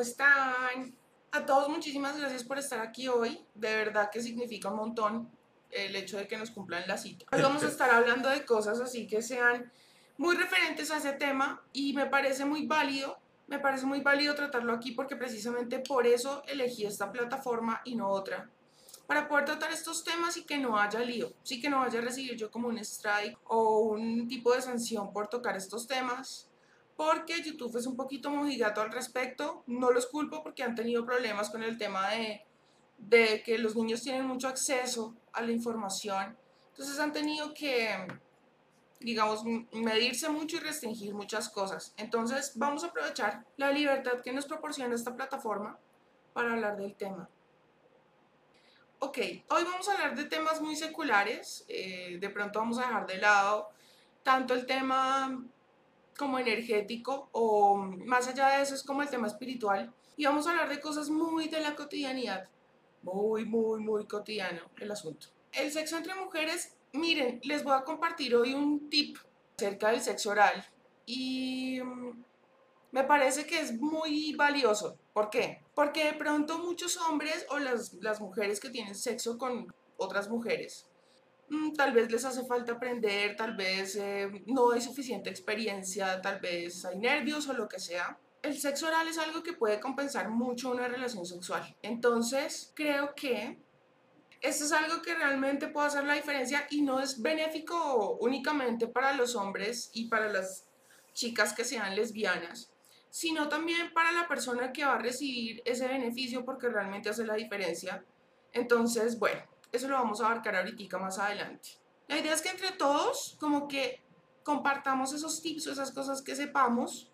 ¿cómo están? A todos muchísimas gracias por estar aquí hoy. De verdad que significa un montón el hecho de que nos cumplan la cita. Hoy vamos a estar hablando de cosas así que sean muy referentes a ese tema y me parece muy válido, me parece muy válido tratarlo aquí porque precisamente por eso elegí esta plataforma y no otra. Para poder tratar estos temas y que no haya lío, sí que no vaya a recibir yo como un strike o un tipo de sanción por tocar estos temas porque YouTube es un poquito mojigato al respecto. No los culpo porque han tenido problemas con el tema de, que los niños tienen mucho acceso a la información. Entonces han tenido que, digamos, medirse mucho y restringir muchas cosas. Entonces vamos a aprovechar la libertad que nos proporciona esta plataforma para hablar del tema. Ok, hoy vamos a hablar de temas muy seculares. Eh, de pronto vamos a dejar de lado tanto el tema como energético o más allá de eso es como el tema espiritual. Y vamos a hablar de cosas muy de la cotidianidad, muy, muy, muy cotidiano el asunto. El sexo entre mujeres, miren, les voy a compartir hoy un tip acerca del sexo oral y mm, me parece que es muy valioso. ¿Por qué? Porque de pronto muchos hombres o las, las mujeres que tienen sexo con otras mujeres Mm, tal vez les hace falta aprender, tal vez eh, no hay suficiente experiencia, tal vez hay nervios o lo que sea. El sexo oral es algo que puede compensar mucho una relación sexual. Entonces, creo que esto es algo que realmente puede hacer la diferencia y no es benéfico únicamente para los hombres y para las chicas que sean lesbianas, sino también para la persona que va a recibir ese beneficio porque realmente hace la diferencia. Entonces, bueno, eso lo vamos a abarcar ahorita más adelante. La idea es que entre todos, como que compartamos esos tips o esas cosas que sepamos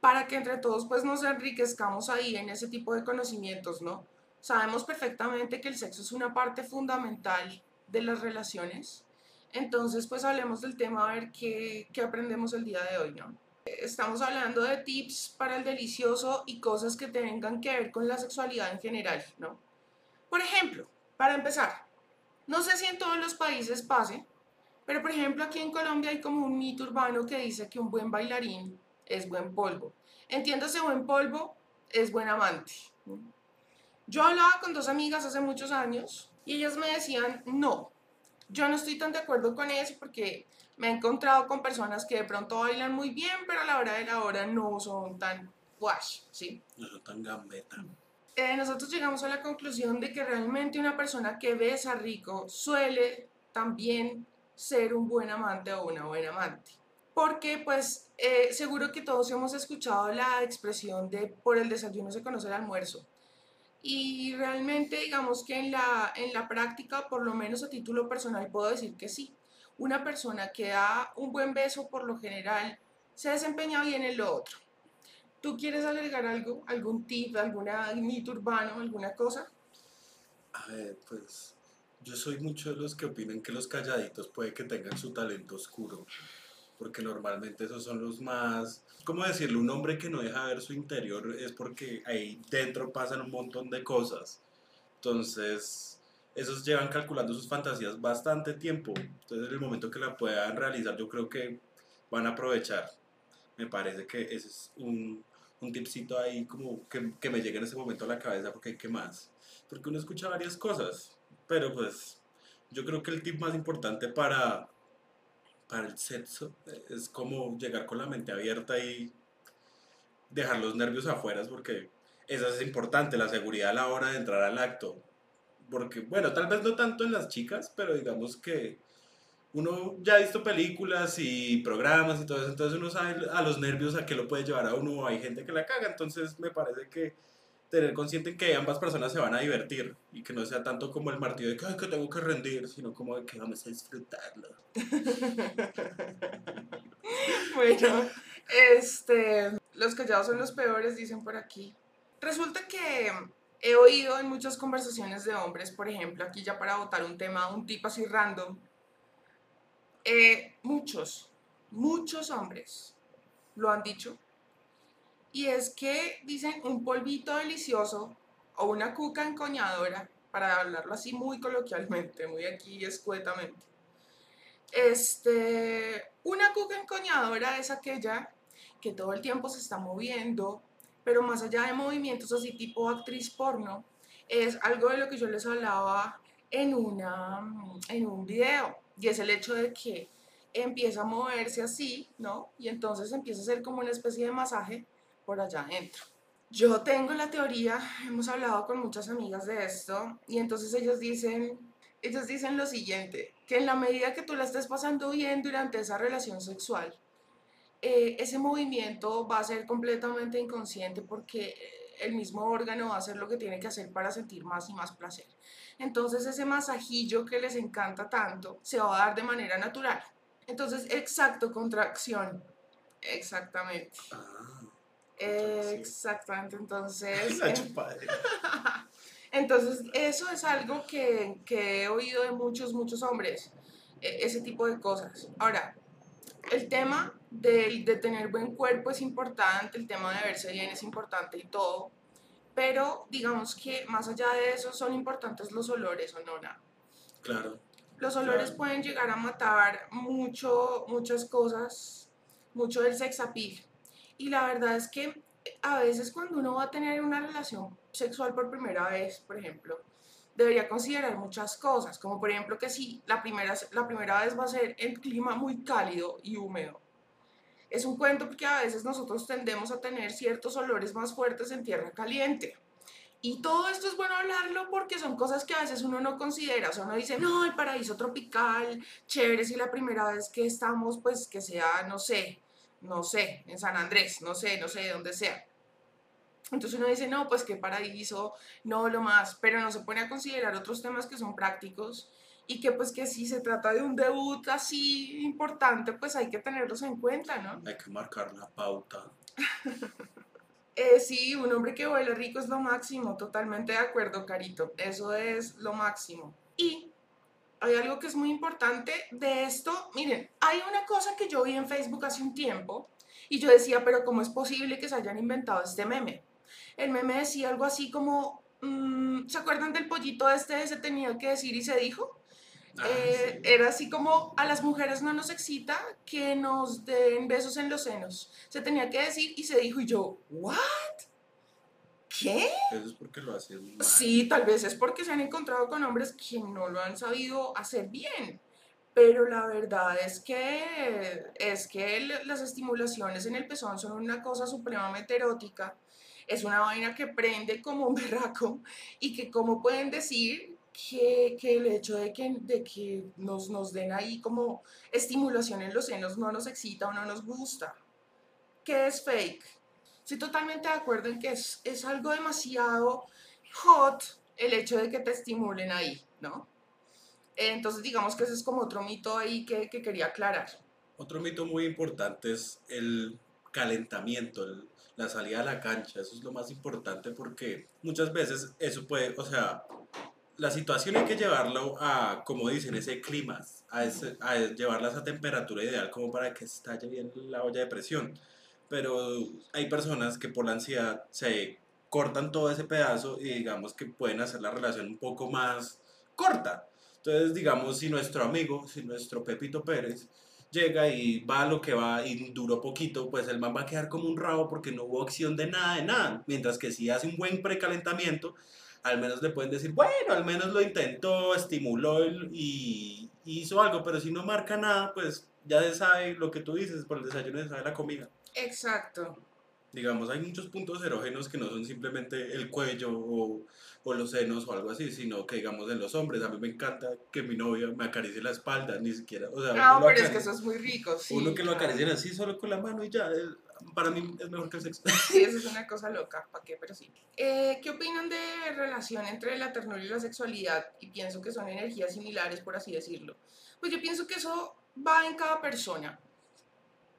para que entre todos pues nos enriquezcamos ahí en ese tipo de conocimientos, ¿no? Sabemos perfectamente que el sexo es una parte fundamental de las relaciones. Entonces, pues hablemos del tema a ver qué, qué aprendemos el día de hoy, ¿no? Estamos hablando de tips para el delicioso y cosas que tengan que ver con la sexualidad en general, ¿no? Por ejemplo, para empezar, no sé si en todos los países pase, pero por ejemplo aquí en Colombia hay como un mito urbano que dice que un buen bailarín es buen polvo. Entiéndase, buen polvo es buen amante. Yo hablaba con dos amigas hace muchos años y ellas me decían, no, yo no estoy tan de acuerdo con eso porque me he encontrado con personas que de pronto bailan muy bien, pero a la hora de la hora no son tan wash, ¿sí? No son tan gambeta. Eh, nosotros llegamos a la conclusión de que realmente una persona que besa rico suele también ser un buen amante o una buena amante. Porque pues eh, seguro que todos hemos escuchado la expresión de por el desayuno se conoce el almuerzo. Y realmente digamos que en la, en la práctica, por lo menos a título personal, puedo decir que sí. Una persona que da un buen beso por lo general se desempeña bien en lo otro. ¿Tú quieres agregar algo, algún tip, alguna mito urbano, alguna cosa? A ver, pues yo soy mucho de los que opinan que los calladitos puede que tengan su talento oscuro, porque normalmente esos son los más, ¿cómo decirlo? Un hombre que no deja ver su interior es porque ahí dentro pasan un montón de cosas. Entonces, esos llevan calculando sus fantasías bastante tiempo. Entonces, en el momento que la puedan realizar, yo creo que van a aprovechar. Me parece que ese es un, un tipcito ahí como que, que, me llegue en ese momento a la cabeza porque qué más. Porque uno escucha varias cosas, pero pues yo creo que el tip más importante para, para el sexo es como llegar con la mente abierta y dejar los nervios afuera, porque eso es importante, la seguridad a la hora de entrar al acto. Porque, bueno, tal vez no tanto en las chicas, pero digamos que uno ya ha visto películas y programas y todo eso, entonces uno sabe a los nervios a qué lo puede llevar a uno, hay gente que la caga, entonces me parece que tener consciente que ambas personas se van a divertir y que no sea tanto como el martillo de que, tengo que rendir, sino como de que vamos a disfrutarlo. bueno, este, los callados son los peores, dicen por aquí. Resulta que he oído en muchas conversaciones de hombres, por ejemplo, aquí ya para votar un tema, un tipo así random, eh, muchos, muchos hombres lo han dicho. Y es que dicen un polvito delicioso o una cuca encoñadora, para hablarlo así muy coloquialmente, muy aquí escuetamente. Este, una cuca encoñadora es aquella que todo el tiempo se está moviendo, pero más allá de movimientos así tipo actriz porno, es algo de lo que yo les hablaba en, una, en un video, y es el hecho de que empieza a moverse así, ¿no? Y entonces empieza a ser como una especie de masaje por allá adentro. Yo tengo la teoría, hemos hablado con muchas amigas de esto, y entonces ellos dicen, ellos dicen lo siguiente, que en la medida que tú la estés pasando bien durante esa relación sexual, eh, ese movimiento va a ser completamente inconsciente porque el mismo órgano va a hacer lo que tiene que hacer para sentir más y más placer. Entonces ese masajillo que les encanta tanto se va a dar de manera natural. Entonces, exacto, contracción. Exactamente. Ah, Exactamente, entonces... chupadera. entonces, eso es algo que, que he oído de muchos, muchos hombres, e- ese tipo de cosas. Ahora, el tema de, tener buen cuerpo es importante, el tema de verse bien es importante y todo, pero digamos que más allá de eso son importantes los olores o no, nada. Claro. Los olores Claro. pueden llegar a matar mucho, muchas cosas, mucho del sex appeal. Y la verdad es que a veces cuando uno va a tener una relación sexual por primera vez, por ejemplo, debería considerar muchas cosas, como por ejemplo que si la primera, la primera vez va a ser en clima muy cálido y húmedo. Es un cuento porque a veces nosotros tendemos a tener ciertos olores más fuertes en tierra caliente. Y todo esto es bueno hablarlo porque son cosas que a veces uno no considera. O sea, uno dice, no, el paraíso tropical, chévere si la primera vez que estamos, pues que sea, no sé, no sé, en San Andrés, no sé, no sé, donde sea. Entonces uno dice, no, pues qué paraíso, no lo más, pero no se pone a considerar otros temas que son prácticos y que pues que si se trata de un debut así importante, pues hay que tenerlos en cuenta, ¿no? Hay que marcar la pauta. Eh, sí, un hombre que huele rico es lo máximo, totalmente de acuerdo, Carito. Eso es lo máximo. Y hay algo que es muy importante de esto. Miren, hay una cosa que yo vi en Facebook hace un tiempo y yo decía, pero ¿cómo es posible que se hayan inventado este meme? El meme decía algo así como, mm, ¿se acuerdan del pollito este de se tenía que decir y se dijo? Ah, Eh, sí. Era así como a las mujeres no nos excita que nos den besos en los senos. Se tenía que decir y se dijo y yo, ¿what? ¿Qué? Eso es porque lo hacen mal. Sí, tal vez es porque se han encontrado con hombres que no lo han sabido hacer bien. Pero la verdad es que es que las estimulaciones en el pezón son una cosa supremamente erótica. Es una vaina que prende como un berraco y que como pueden decir que, que el hecho de que, de que nos, nos den ahí como estimulación en los senos no nos excita o no nos gusta. ¿Qué es fake? Estoy totalmente de acuerdo en que es, es algo demasiado hot el hecho de que te estimulen ahí, ¿no? Entonces digamos que ese es como otro mito ahí que, que quería aclarar. Otro mito muy importante es el calentamiento, el- la salida a la cancha. Eso es lo más importante porque muchas veces eso puede, o sea, la situación hay que llevarlo a, como dicen, ese clima, a, ese- a llevarla a esa temperatura ideal como para que estalle bien la olla de presión. Pero hay personas que por la ansiedad se cortan todo ese pedazo y digamos que pueden hacer la relación un poco más corta. Entonces, digamos, si nuestro amigo, si nuestro Pepito Pérez llega y va a lo que va y duró poquito, pues el man va a quedar como un rabo porque no hubo acción de nada, de nada. Mientras que si hace un buen precalentamiento, al menos le pueden decir, bueno, al menos lo intentó, estimuló y hizo algo, pero si no marca nada, pues ya sabe lo que tú dices, por el desayuno se sabe la comida. Exacto. Digamos, hay muchos puntos erógenos que no son simplemente el cuello o, o los senos o algo así, sino que digamos en los hombres, a mí me encanta que mi novia me acaricie la espalda, ni siquiera, o sea, Ah, lo pero es que eso es muy rico, sí. uno que lo claro. acaricien así solo con la mano y ya, para mí es mejor que el sexo. Sí, eso es una cosa loca, ¿para qué? Pero sí. Eh, ¿Qué opinan de relación entre la ternura y la sexualidad? Y pienso que son energías similares, por así decirlo. Pues yo pienso que eso va en cada persona.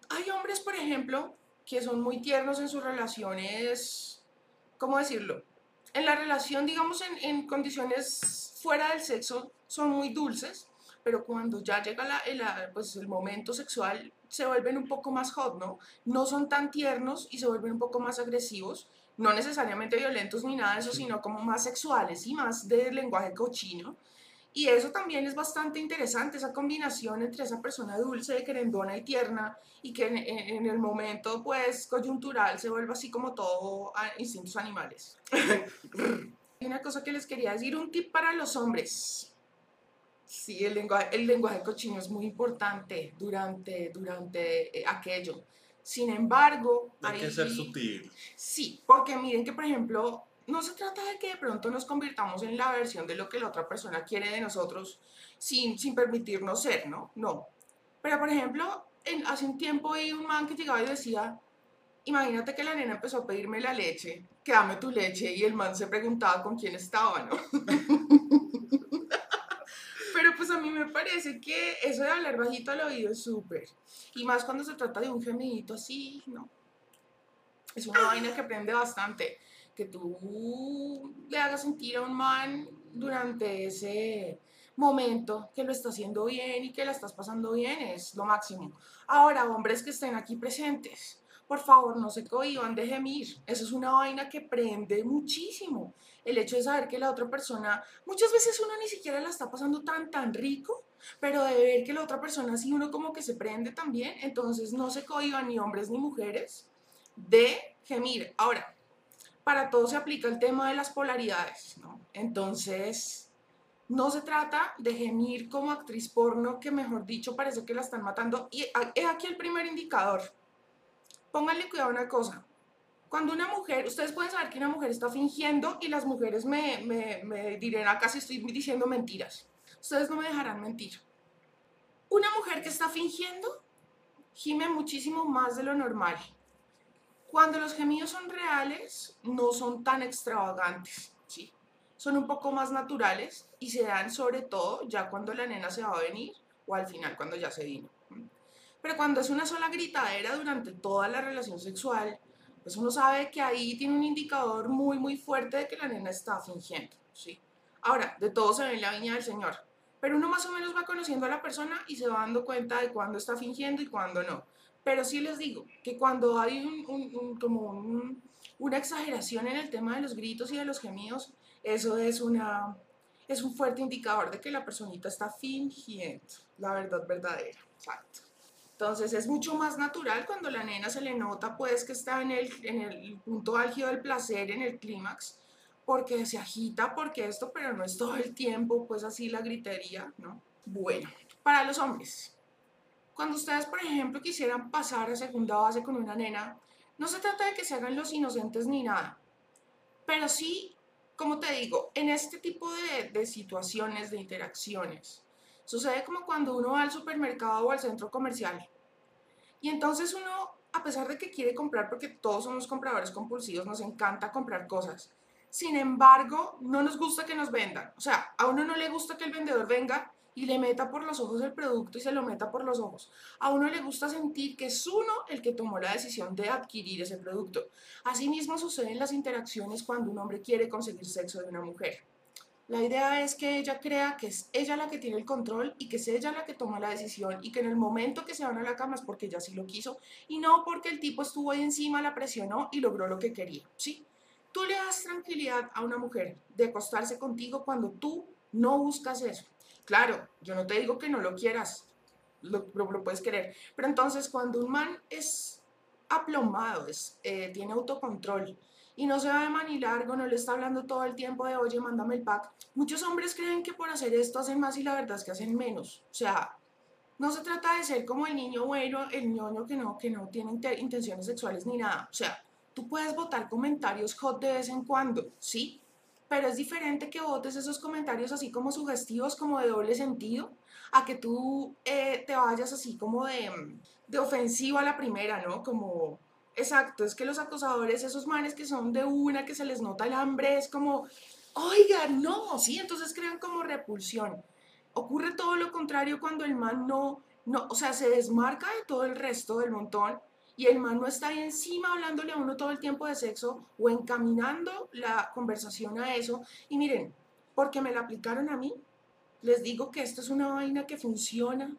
Hay hombres, por ejemplo, que son muy tiernos en sus relaciones, ¿cómo decirlo? En la relación, digamos, en, en condiciones fuera del sexo, son muy dulces, pero cuando ya llega la- la- pues, el momento sexual, se vuelven un poco más hot, ¿no? No son tan tiernos y se vuelven un poco más agresivos, no necesariamente violentos ni nada de eso, sino como más sexuales y más de lenguaje cochino. Y eso también es bastante interesante, esa combinación entre esa persona dulce, querendona y tierna, y que en, el momento, pues, coyuntural se vuelve así como todo a instintos animales. Hay una cosa que les quería decir, un tip para los hombres. Sí, el lenguaje, el lenguaje cochino es muy importante durante, durante eh, aquello. Sin embargo... Hay que ser sutil. Sí, porque miren que, por ejemplo, no se trata de que de pronto nos convirtamos en la versión de lo que la otra persona quiere de nosotros sin, sin permitirnos ser, ¿no? No. Pero, por ejemplo, hace un tiempo hay un man que llegaba y decía, imagínate que la nena empezó a pedirme la leche, que dame tu leche, y el man se preguntaba con quién estaba, ¿no? Pero pues a mí me parece que eso de hablar bajito al oído es súper. Y más cuando se trata de un gemidito así, ¿no? Es una vaina que aprende bastante que tú le hagas sentir a un man durante ese momento que lo está haciendo bien y que la estás pasando bien es lo máximo. Ahora, hombres que estén aquí presentes, por favor, no se cohiban de gemir. Eso es una vaina que prende muchísimo. El hecho de saber que la otra persona, muchas veces uno ni siquiera la está pasando tan, tan rico, pero de ver que la otra persona sí uno como que se prende también, entonces no se cohiban ni hombres ni mujeres de gemir. Ahora, para todo se aplica el tema de las polaridades, ¿no? Entonces, no se trata de gemir como actriz porno, que mejor dicho parece que la están matando. Y es aquí el primer indicador. Pónganle cuidado a una cosa. Cuando una mujer, ustedes pueden saber que una mujer está fingiendo y las mujeres me, me, me dirán acá si estoy diciendo mentiras. Ustedes no me dejarán mentir. Una mujer que está fingiendo gime muchísimo más de lo normal. Cuando los gemidos son reales, no son tan extravagantes, ¿sí? Son un poco más naturales y se dan sobre todo ya cuando la nena se va a venir o al final cuando ya se vino. Pero cuando es una sola gritadera durante toda la relación sexual, pues uno sabe que ahí tiene un indicador muy, muy fuerte de que la nena está fingiendo, ¿sí? Ahora, de todo se ve en la viña del Señor, pero uno más o menos va conociendo a la persona y se va dando cuenta de cuándo está fingiendo y cuándo no. Pero sí les digo que cuando hay un, como una exageración en el tema de los gritos y de los gemidos, eso es, una, es un fuerte indicador de que la personita está fingiendo la verdad verdadera. Entonces es mucho más natural cuando la nena se le nota pues que está en el, en el punto álgido del placer, en el clímax, porque se agita, porque esto, pero no es todo el tiempo pues así la gritería, ¿no? Bueno, para los hombres, cuando ustedes, por ejemplo, quisieran pasar a segunda base con una nena, no se trata de que se hagan los inocentes ni nada, pero sí, como te digo, en este tipo de, de situaciones, de interacciones, sucede como cuando uno va al supermercado o al centro comercial y entonces uno, a pesar de que quiere comprar, porque todos somos compradores compulsivos, nos encanta comprar cosas, sin embargo, no nos gusta que nos vendan. O sea, a uno no le gusta que el vendedor venga y le meta por los ojos el producto y se lo meta por los ojos. A uno le gusta sentir que es uno el que tomó la decisión de adquirir ese producto. Asimismo sucede en las interacciones cuando un hombre quiere conseguir sexo de una mujer. La idea es que ella crea que es ella la que tiene el control y que es ella la que toma la decisión y que en el momento que se van a la cama es porque ella sí lo quiso y no porque el tipo estuvo ahí encima, la presionó y logró lo que quería. ¿sí? Tú le das tranquilidad a una mujer de acostarse contigo cuando tú no buscas eso. Claro, yo no te digo que no lo quieras, lo, puedes querer, pero entonces cuando un man es aplomado, es, eh, tiene autocontrol y no se va de mani largo, no le está hablando todo el tiempo de, oye, mándame el pack, muchos hombres creen que por hacer esto hacen más y la verdad es que hacen menos. O sea, no se trata de ser como el niño bueno, el ñoño que no, que no tiene intenciones sexuales ni nada. O sea, tú puedes votar comentarios hot de vez en cuando, ¿sí? Pero es diferente que votes esos comentarios así como sugestivos, como de doble sentido, a que tú eh, te vayas así como de, de ofensivo a la primera, ¿no? Como, exacto, es que los acosadores, esos manes que son de una, que se les nota el hambre, es como, oiga, no, sí, entonces crean como repulsión. Ocurre todo lo contrario cuando el man no, no, o sea, se desmarca de todo el resto del montón y el man no está ahí encima hablándole a uno todo el tiempo de sexo o encaminando la conversación a eso. Y miren, porque me la aplicaron a mí, les digo que esto es una vaina que funciona.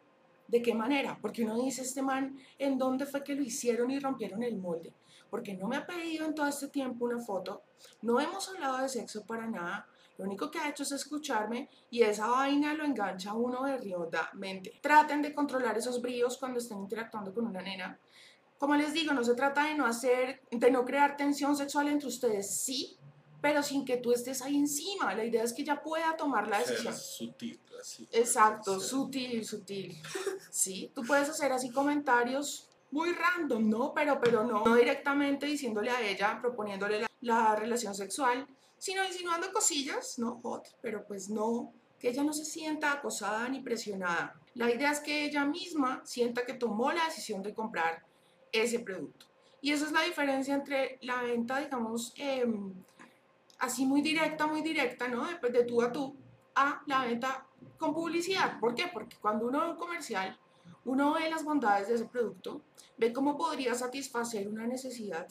¿De qué manera? Porque uno dice, este man, ¿en dónde fue que lo hicieron y rompieron el molde? Porque no me ha pedido en todo este tiempo una foto, no hemos hablado de sexo para nada, Lo único que ha hecho es escucharme y esa vaina lo engancha a uno mente. Traten de controlar esos brillos cuando estén interactuando con una nena. Como les digo, no se trata de no hacer, de no crear tensión sexual entre ustedes, sí, pero sin que tú estés ahí encima. La idea es que ella pueda tomar la decisión. sutil, así. Exacto, sutil, sutil. Sí, tú puedes hacer así comentarios muy random, ¿no? Pero, pero no, no directamente diciéndole a ella, proponiéndole la, la relación sexual, sino insinuando cosillas, ¿no? Hot, pero pues no, que ella no se sienta acosada ni presionada. La idea es que ella misma sienta que tomó la decisión de comprar ese producto. Y esa es la diferencia entre la venta, digamos, em, así muy directa, muy directa, ¿no? De, de tú a tú, a la venta con publicidad. ¿Por qué? Porque cuando uno ve un comercial, uno ve las bondades de ese producto, ve cómo podría satisfacer una necesidad.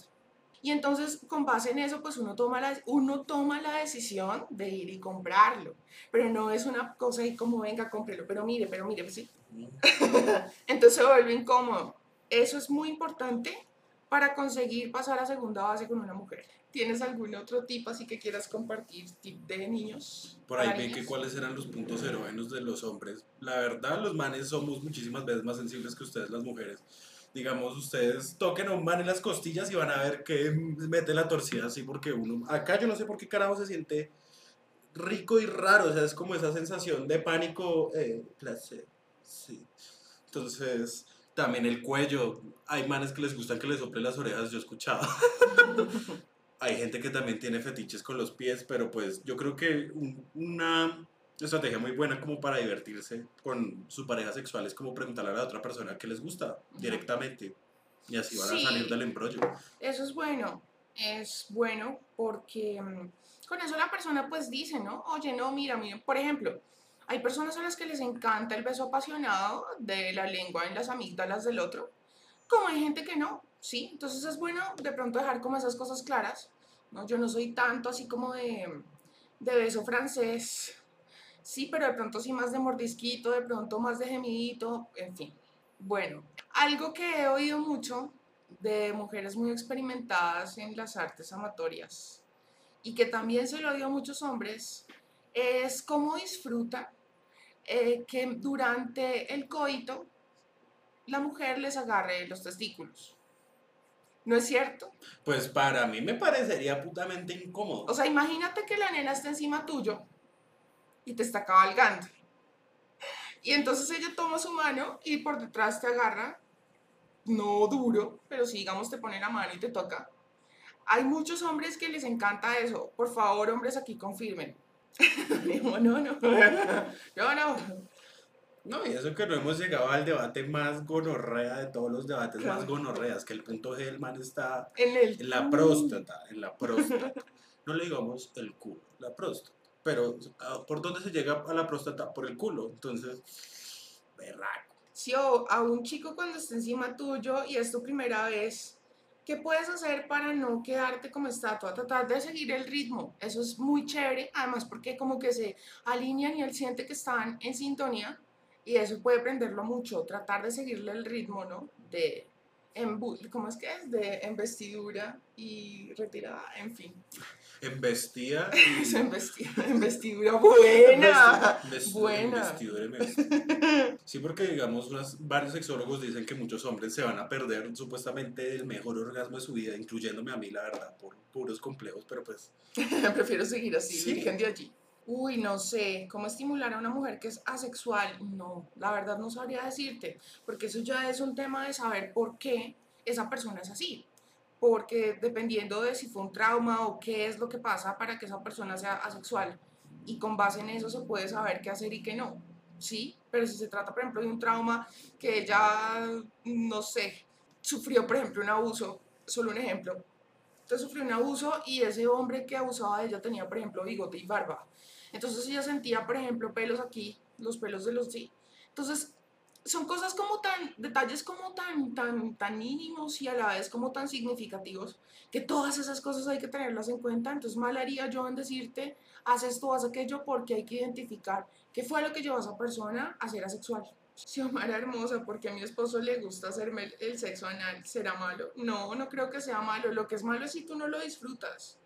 Y entonces, con base en eso, pues uno toma, la, uno toma la decisión de ir y comprarlo. Pero no es una cosa ahí como, venga, cómprelo, pero mire, pero mire, pues sí. entonces se vuelve incómodo. Eso es muy importante para conseguir pasar a segunda base con una mujer. ¿Tienes algún otro tip así que quieras compartir, tip de niños? Por ahí vi que cuáles eran los puntos heroenos de los hombres. La verdad, los manes somos muchísimas veces más sensibles que ustedes las mujeres. Digamos, ustedes toquen a un man en las costillas y van a ver que mete la torcida así porque uno... Acá yo no sé por qué carajo se siente rico y raro, o sea, es como esa sensación de pánico, eh, placer, sí. Entonces, también el cuello, hay manes que les gustan que les sople las orejas, yo he escuchado. hay gente que también tiene fetiches con los pies, pero pues yo creo que una estrategia muy buena como para divertirse con sus parejas sexuales, como preguntarle a la otra persona qué les gusta directamente. Y así van a salir del embrollo. Eso es bueno, es bueno porque mm, con eso la persona pues dice, ¿no? Oye, no, mira, mira, por ejemplo, hay personas a las que les encanta el beso apasionado de la lengua en las amígdalas del otro, como hay gente que no, ¿sí? Entonces es bueno de pronto dejar como esas cosas claras, ¿no? Yo no soy tanto así como de, de beso francés, sí, pero de pronto sí más de mordisquito, de pronto más de gemidito, en fin. Bueno, algo que he oído mucho de mujeres muy experimentadas en las artes amatorias y que también se lo oído a muchos hombres es cómo disfruta eh, que durante el coito la mujer les agarre los testículos. ¿No es cierto? Pues para mí me parecería putamente incómodo. O sea, imagínate que la nena está encima tuyo y te está cabalgando. Y entonces ella toma su mano y por detrás te agarra, no duro, pero si digamos te pone la mano y te toca. Hay muchos hombres que les encanta eso. Por favor, hombres, aquí confirmen. no, no, no. No, no. No, y eso que no hemos llegado al debate más gonorrea de todos los debates más gonorreas, que el punto G del man está en, la próstata, en la próstata. No le digamos el culo, la próstata. Pero, ah, ¿por dónde se llega a la próstata? Por el culo. Entonces, berraco. Si o a un chico cuando está encima tuyo y es tu primera vez, ¿qué puedes hacer para no quedarte como estatua? Tratar de seguir el ritmo. Eso es muy chévere, además porque como que se alinean y él siente que están en sintonía y eso puede prenderlo mucho, tratar de seguirle el ritmo, ¿no? De, ¿cómo es que es? De embestidura y retirada, en fin. Embestida. Y... embestida, embestidura buena. buena. Sí, porque digamos, varios sexólogos dicen que muchos hombres se van a perder supuestamente el mejor orgasmo de su vida, incluyéndome a mí, la verdad, por puros complejos, pero pues... Prefiero seguir así, sí. virgen de allí. Uy, no sé, ¿cómo estimular a una mujer que es asexual? No, la verdad no sabría decirte, porque eso ya es un tema de saber por qué esa persona es así. Porque dependiendo de si fue un trauma o qué es lo que pasa para que esa persona sea asexual, y con base en eso se puede saber qué hacer y qué no. Sí, pero si se trata, por ejemplo, de un trauma que ella, no sé, sufrió, por ejemplo, un abuso, solo un ejemplo, entonces sufrió un abuso y ese hombre que abusaba de ella tenía, por ejemplo, bigote y barba. Entonces ella sentía, por ejemplo, pelos aquí, los pelos de los sí. Entonces son cosas como tan, detalles como tan, tan, tan mínimos y a la vez como tan significativos que todas esas cosas hay que tenerlas en cuenta. Entonces mal haría yo en decirte, haz esto, haz aquello, porque hay que identificar qué fue lo que llevó a esa persona a ser asexual. Xiomara hermosa, porque a mi esposo le gusta hacerme el sexo anal, ¿será malo? No, no creo que sea malo. Lo que es malo es si tú no lo disfrutas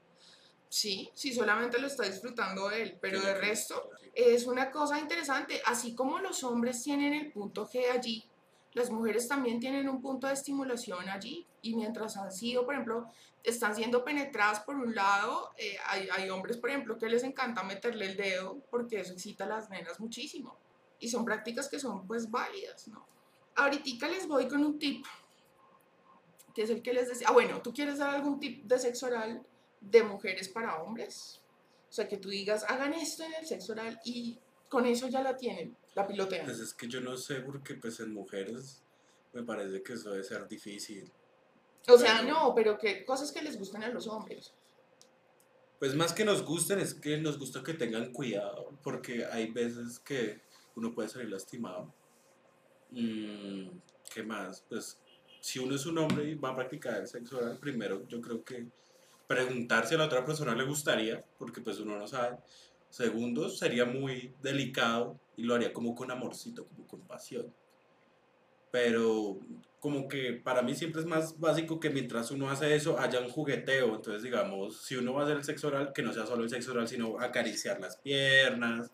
Sí, sí, solamente lo está disfrutando él, pero de resto es una cosa interesante. Así como los hombres tienen el punto G allí, las mujeres también tienen un punto de estimulación allí. Y mientras han sido, por ejemplo, están siendo penetradas por un lado, eh, hay, hay hombres, por ejemplo, que les encanta meterle el dedo porque eso excita a las nenas muchísimo. Y son prácticas que son pues válidas, ¿no? Ahorita les voy con un tip, que es el que les decía. Ah, bueno, ¿tú quieres dar algún tip de sexo oral de mujeres para hombres? O sea, que tú digas, hagan esto en el sexo oral y con eso ya la tienen, la pilotean. Pues es que yo no sé porque pues en mujeres me parece que eso debe ser difícil. O sea, no, pero que cosas que les gustan a los hombres. Pues más que nos gusten es que nos gusta que tengan cuidado porque hay veces que uno puede salir lastimado. Mm, ¿Qué más? Pues si uno es un hombre y va a practicar el sexo oral, primero yo creo que preguntar si a la otra persona le gustaría, porque pues uno no sabe. Segundo, sería muy delicado y lo haría como con amorcito, como con pasión. Pero como que para mí siempre es más básico que mientras uno hace eso haya un jugueteo. Entonces, digamos, si uno va a hacer el sexo oral, que no sea solo el sexo oral, sino acariciar las piernas,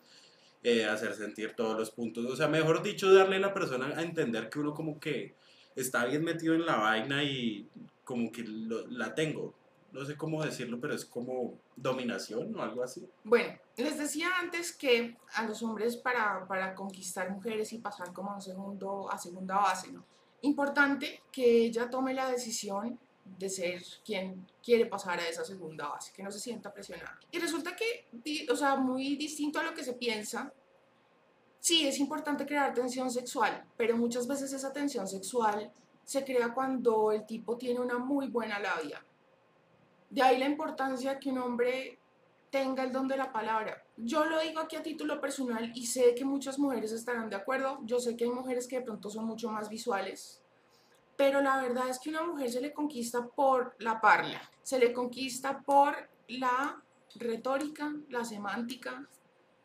eh, hacer sentir todos los puntos. O sea, mejor dicho, darle a la persona a entender que uno como que está bien metido en la vaina y como que la tengo. No sé cómo decirlo, pero es como dominación o algo así. Bueno, les decía antes que a los hombres para, para conquistar mujeres y pasar como a, un segundo, a segunda base, ¿no? Importante que ella tome la decisión de ser quien quiere pasar a esa segunda base, que no se sienta presionada. Y resulta que, o sea, muy distinto a lo que se piensa, sí, es importante crear tensión sexual, pero muchas veces esa tensión sexual se crea cuando el tipo tiene una muy buena labia. De ahí la importancia que un hombre tenga el don de la palabra. Yo lo digo aquí a título personal y sé que muchas mujeres estarán de acuerdo. Yo sé que hay mujeres que de pronto son mucho más visuales, pero la verdad es que una mujer se le conquista por la parla, se le conquista por la retórica, la semántica,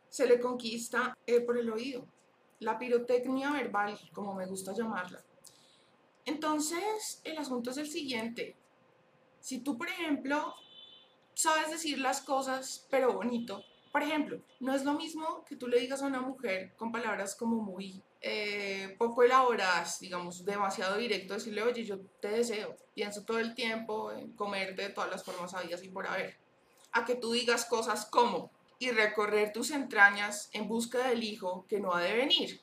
se le conquista eh, por el oído, la pirotecnia verbal, como me gusta llamarla. Entonces, el asunto es el siguiente. Si tú, por ejemplo, sabes decir las cosas, pero bonito, por ejemplo, no es lo mismo que tú le digas a una mujer con palabras como muy eh, poco elaboradas, digamos, demasiado directo, decirle, oye, yo te deseo, pienso todo el tiempo en comerte de todas las formas habidas y por haber. A que tú digas cosas como, y recorrer tus entrañas en busca del hijo que no ha de venir.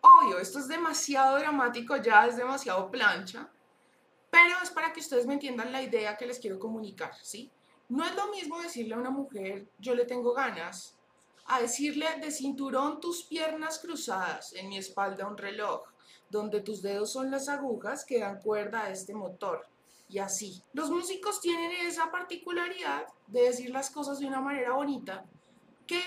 Obvio, esto es demasiado dramático, ya es demasiado plancha, pero es para que ustedes me entiendan la idea que les quiero comunicar, ¿sí? No es lo mismo decirle a una mujer, yo le tengo ganas, a decirle de cinturón tus piernas cruzadas, en mi espalda un reloj, donde tus dedos son las agujas que dan cuerda a este motor. Y así. Los músicos tienen esa particularidad de decir las cosas de una manera bonita, que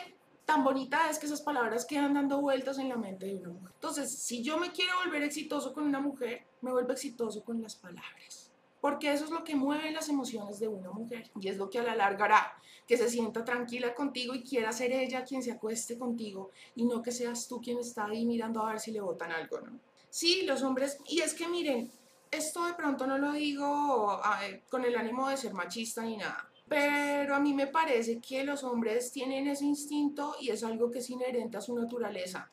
tan bonita es que esas palabras quedan dando vueltas en la mente de una mujer. Entonces, si yo me quiero volver exitoso con una mujer, me vuelvo exitoso con las palabras porque eso es lo que mueve las emociones de una mujer y es lo que a la larga hará que se sienta tranquila contigo y quiera ser ella quien se acueste contigo y no que seas tú quien está ahí mirando a ver si le botan algo, ¿no? Sí, los hombres, y es que miren, esto de pronto no lo digo con el ánimo de ser machista ni nada, pero a mí me parece que los hombres tienen ese instinto y es algo que es inherente a su naturaleza,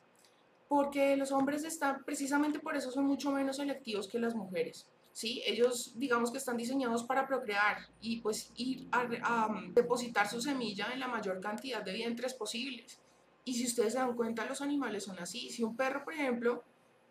porque los hombres están, precisamente por eso son mucho menos selectivos que las mujeres ¿sí? Ellos, digamos que están diseñados para procrear y pues ir a, um, depositar su semilla en la mayor cantidad de vientres posibles. Y si ustedes se dan cuenta, los animales son así. Si un perro, por ejemplo,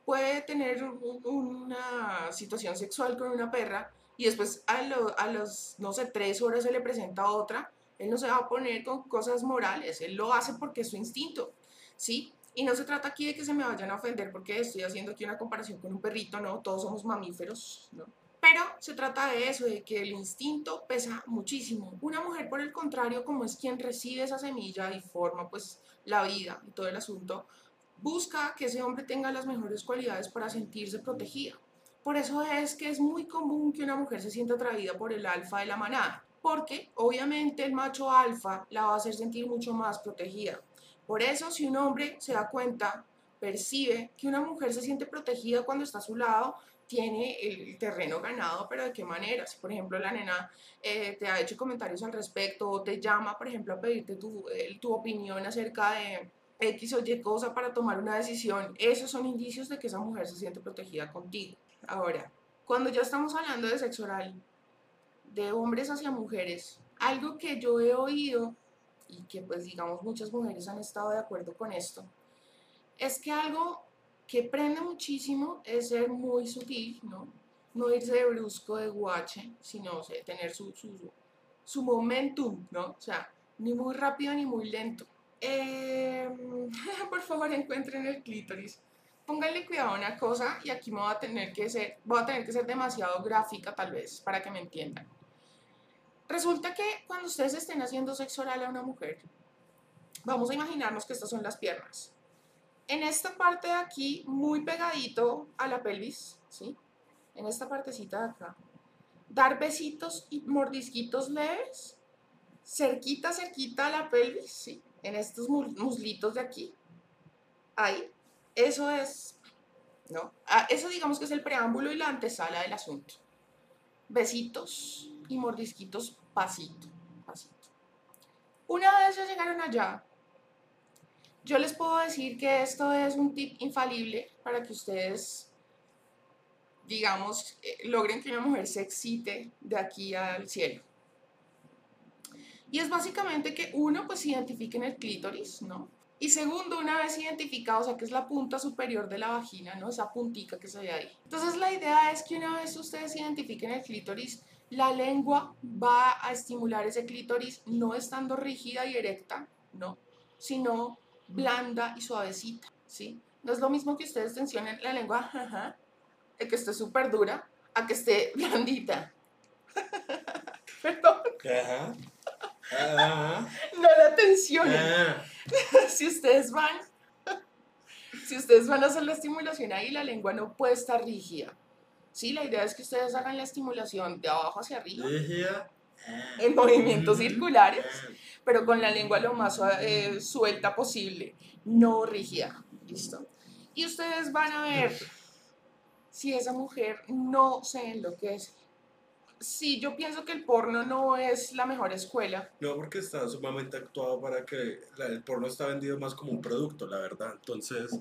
puede tener una situación sexual con una perra y después a, a los, no sé, tres horas se le presenta otra, él no se va a poner con cosas morales, él lo hace porque es su instinto, ¿sí? Y no se trata aquí de que se me vayan a ofender porque estoy haciendo aquí una comparación con un perrito, no, todos somos mamíferos, ¿no? Pero se trata de eso, de que el instinto pesa muchísimo. Una mujer, por el contrario, como es quien recibe esa semilla y forma pues la vida y todo el asunto, busca que ese hombre tenga las mejores cualidades para sentirse protegida. Por eso es que es muy común que una mujer se sienta atraída por el alfa de la manada, porque obviamente el macho alfa la va a hacer sentir mucho más protegida. Por eso, si un hombre se da cuenta, percibe que una mujer se siente protegida cuando está a su lado, tiene el terreno ganado, pero de qué manera. Si, por ejemplo, la nena eh, te ha hecho comentarios al respecto o te llama, por ejemplo, a pedirte tu, tu opinión acerca de X o Y cosa para tomar una decisión, esos son indicios de que esa mujer se siente protegida contigo. Ahora, cuando ya estamos hablando de sexo oral, de hombres hacia mujeres, algo que yo he oído y que pues digamos muchas mujeres han estado de acuerdo con esto, es que algo que prende muchísimo es ser muy sutil, ¿no? No irse de brusco, de guache, sino tener su, su, su, momentum, ¿no? O sea, ni muy rápido ni muy lento. Em, por favor, encuentren el clítoris. Pónganle cuidado a una cosa y aquí me voy a tener que ser, voy a tener que ser demasiado gráfica tal vez para que me entiendan. Resulta que cuando ustedes estén haciendo sexo oral a una mujer, vamos a imaginarnos que estas son las piernas en esta parte de aquí, muy pegadito a la pelvis, ¿sí? En esta partecita de acá. Dar besitos y mordisquitos leves, cerquita, cerquita a la pelvis, ¿sí? En estos muslitos de aquí. Ahí. Eso es, ¿no? Ah, eso digamos que es el preámbulo y la antesala del asunto. Besitos y mordisquitos pasito, pasito. Una vez ya llegaron allá, yo les puedo decir que esto es un tip infalible para que ustedes, digamos, eh, logren que una mujer se excite de aquí al cielo. Y es básicamente que uno, pues identifiquen el clítoris, ¿no? Y segundo, una vez identificado, o sea, que es la punta superior de la vagina, ¿no? Esa puntica que se ve ahí. Entonces la idea es que una vez ustedes identifiquen el clítoris, la lengua va a estimular ese clítoris no estando rígida y erecta, ¿no? Sino blanda y suavecita, ¿sí? No es lo mismo que ustedes tensionen la lengua, que esté súper dura, a que esté blandita. Perdón. No la tensionen. Ah. si ustedes van, si ustedes van a hacer la estimulación ahí, la lengua no puede estar rígida. Sí, la idea es que ustedes hagan la estimulación de abajo hacia arriba. En movimientos circulares pero con la lengua lo más eh, suelta posible, no rígida. ¿Listo? Y ustedes van a ver si esa mujer no se enloquece. Sí, yo pienso que el porno no es la mejor escuela. No, porque está sumamente actuado para que el porno está vendido más como un producto, la verdad. Entonces,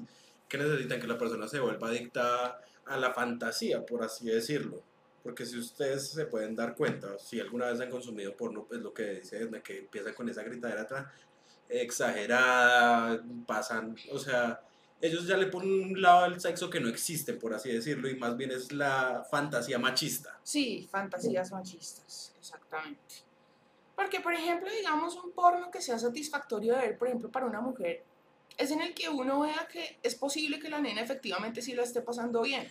¿qué necesitan? Que la persona se vuelva adicta a la fantasía, por así decirlo. Porque si ustedes se pueden dar cuenta, si alguna vez han consumido porno, pues lo que dice es que empiezan con esa gritadera exagerada, pasan, o sea, ellos ya le ponen un lado al sexo que no existe, por así decirlo, y más bien es la fantasía machista. Sí, fantasías machistas, exactamente. Porque, por ejemplo, digamos un porno que sea satisfactorio de ver, por ejemplo, para una mujer, es en el que uno vea que es posible que la nena efectivamente sí la esté pasando bien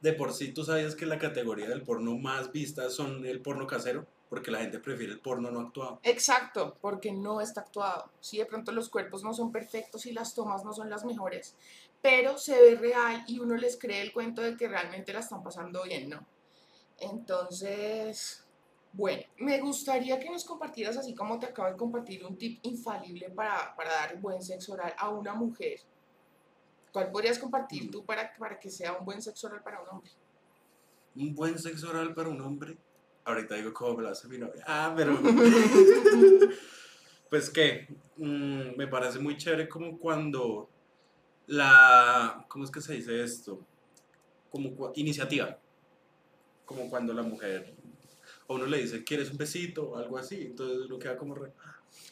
de por sí tú sabías que la categoría del porno más vista son el porno casero, porque la gente prefiere el porno no actuado. Exacto, porque no está actuado. Sí, de pronto los cuerpos no son perfectos y las tomas no son las mejores, pero se ve real y uno les cree el cuento de que realmente la están pasando bien, ¿no? Entonces, bueno, me gustaría que nos compartieras, así como te acabo de compartir, un tip infalible para, para dar buen sexo oral a una mujer ¿Cuál podrías compartir tú para, para que sea un buen sexo oral para un hombre? Un buen sexo oral para un hombre. Ahorita digo cómo me lo hace mi novia. Ah, pero. pues que mm, me parece muy chévere como cuando la. ¿Cómo es que se dice esto? Como iniciativa. Como cuando la mujer. O uno le dice, ¿quieres un besito? o algo así. Entonces uno queda como re.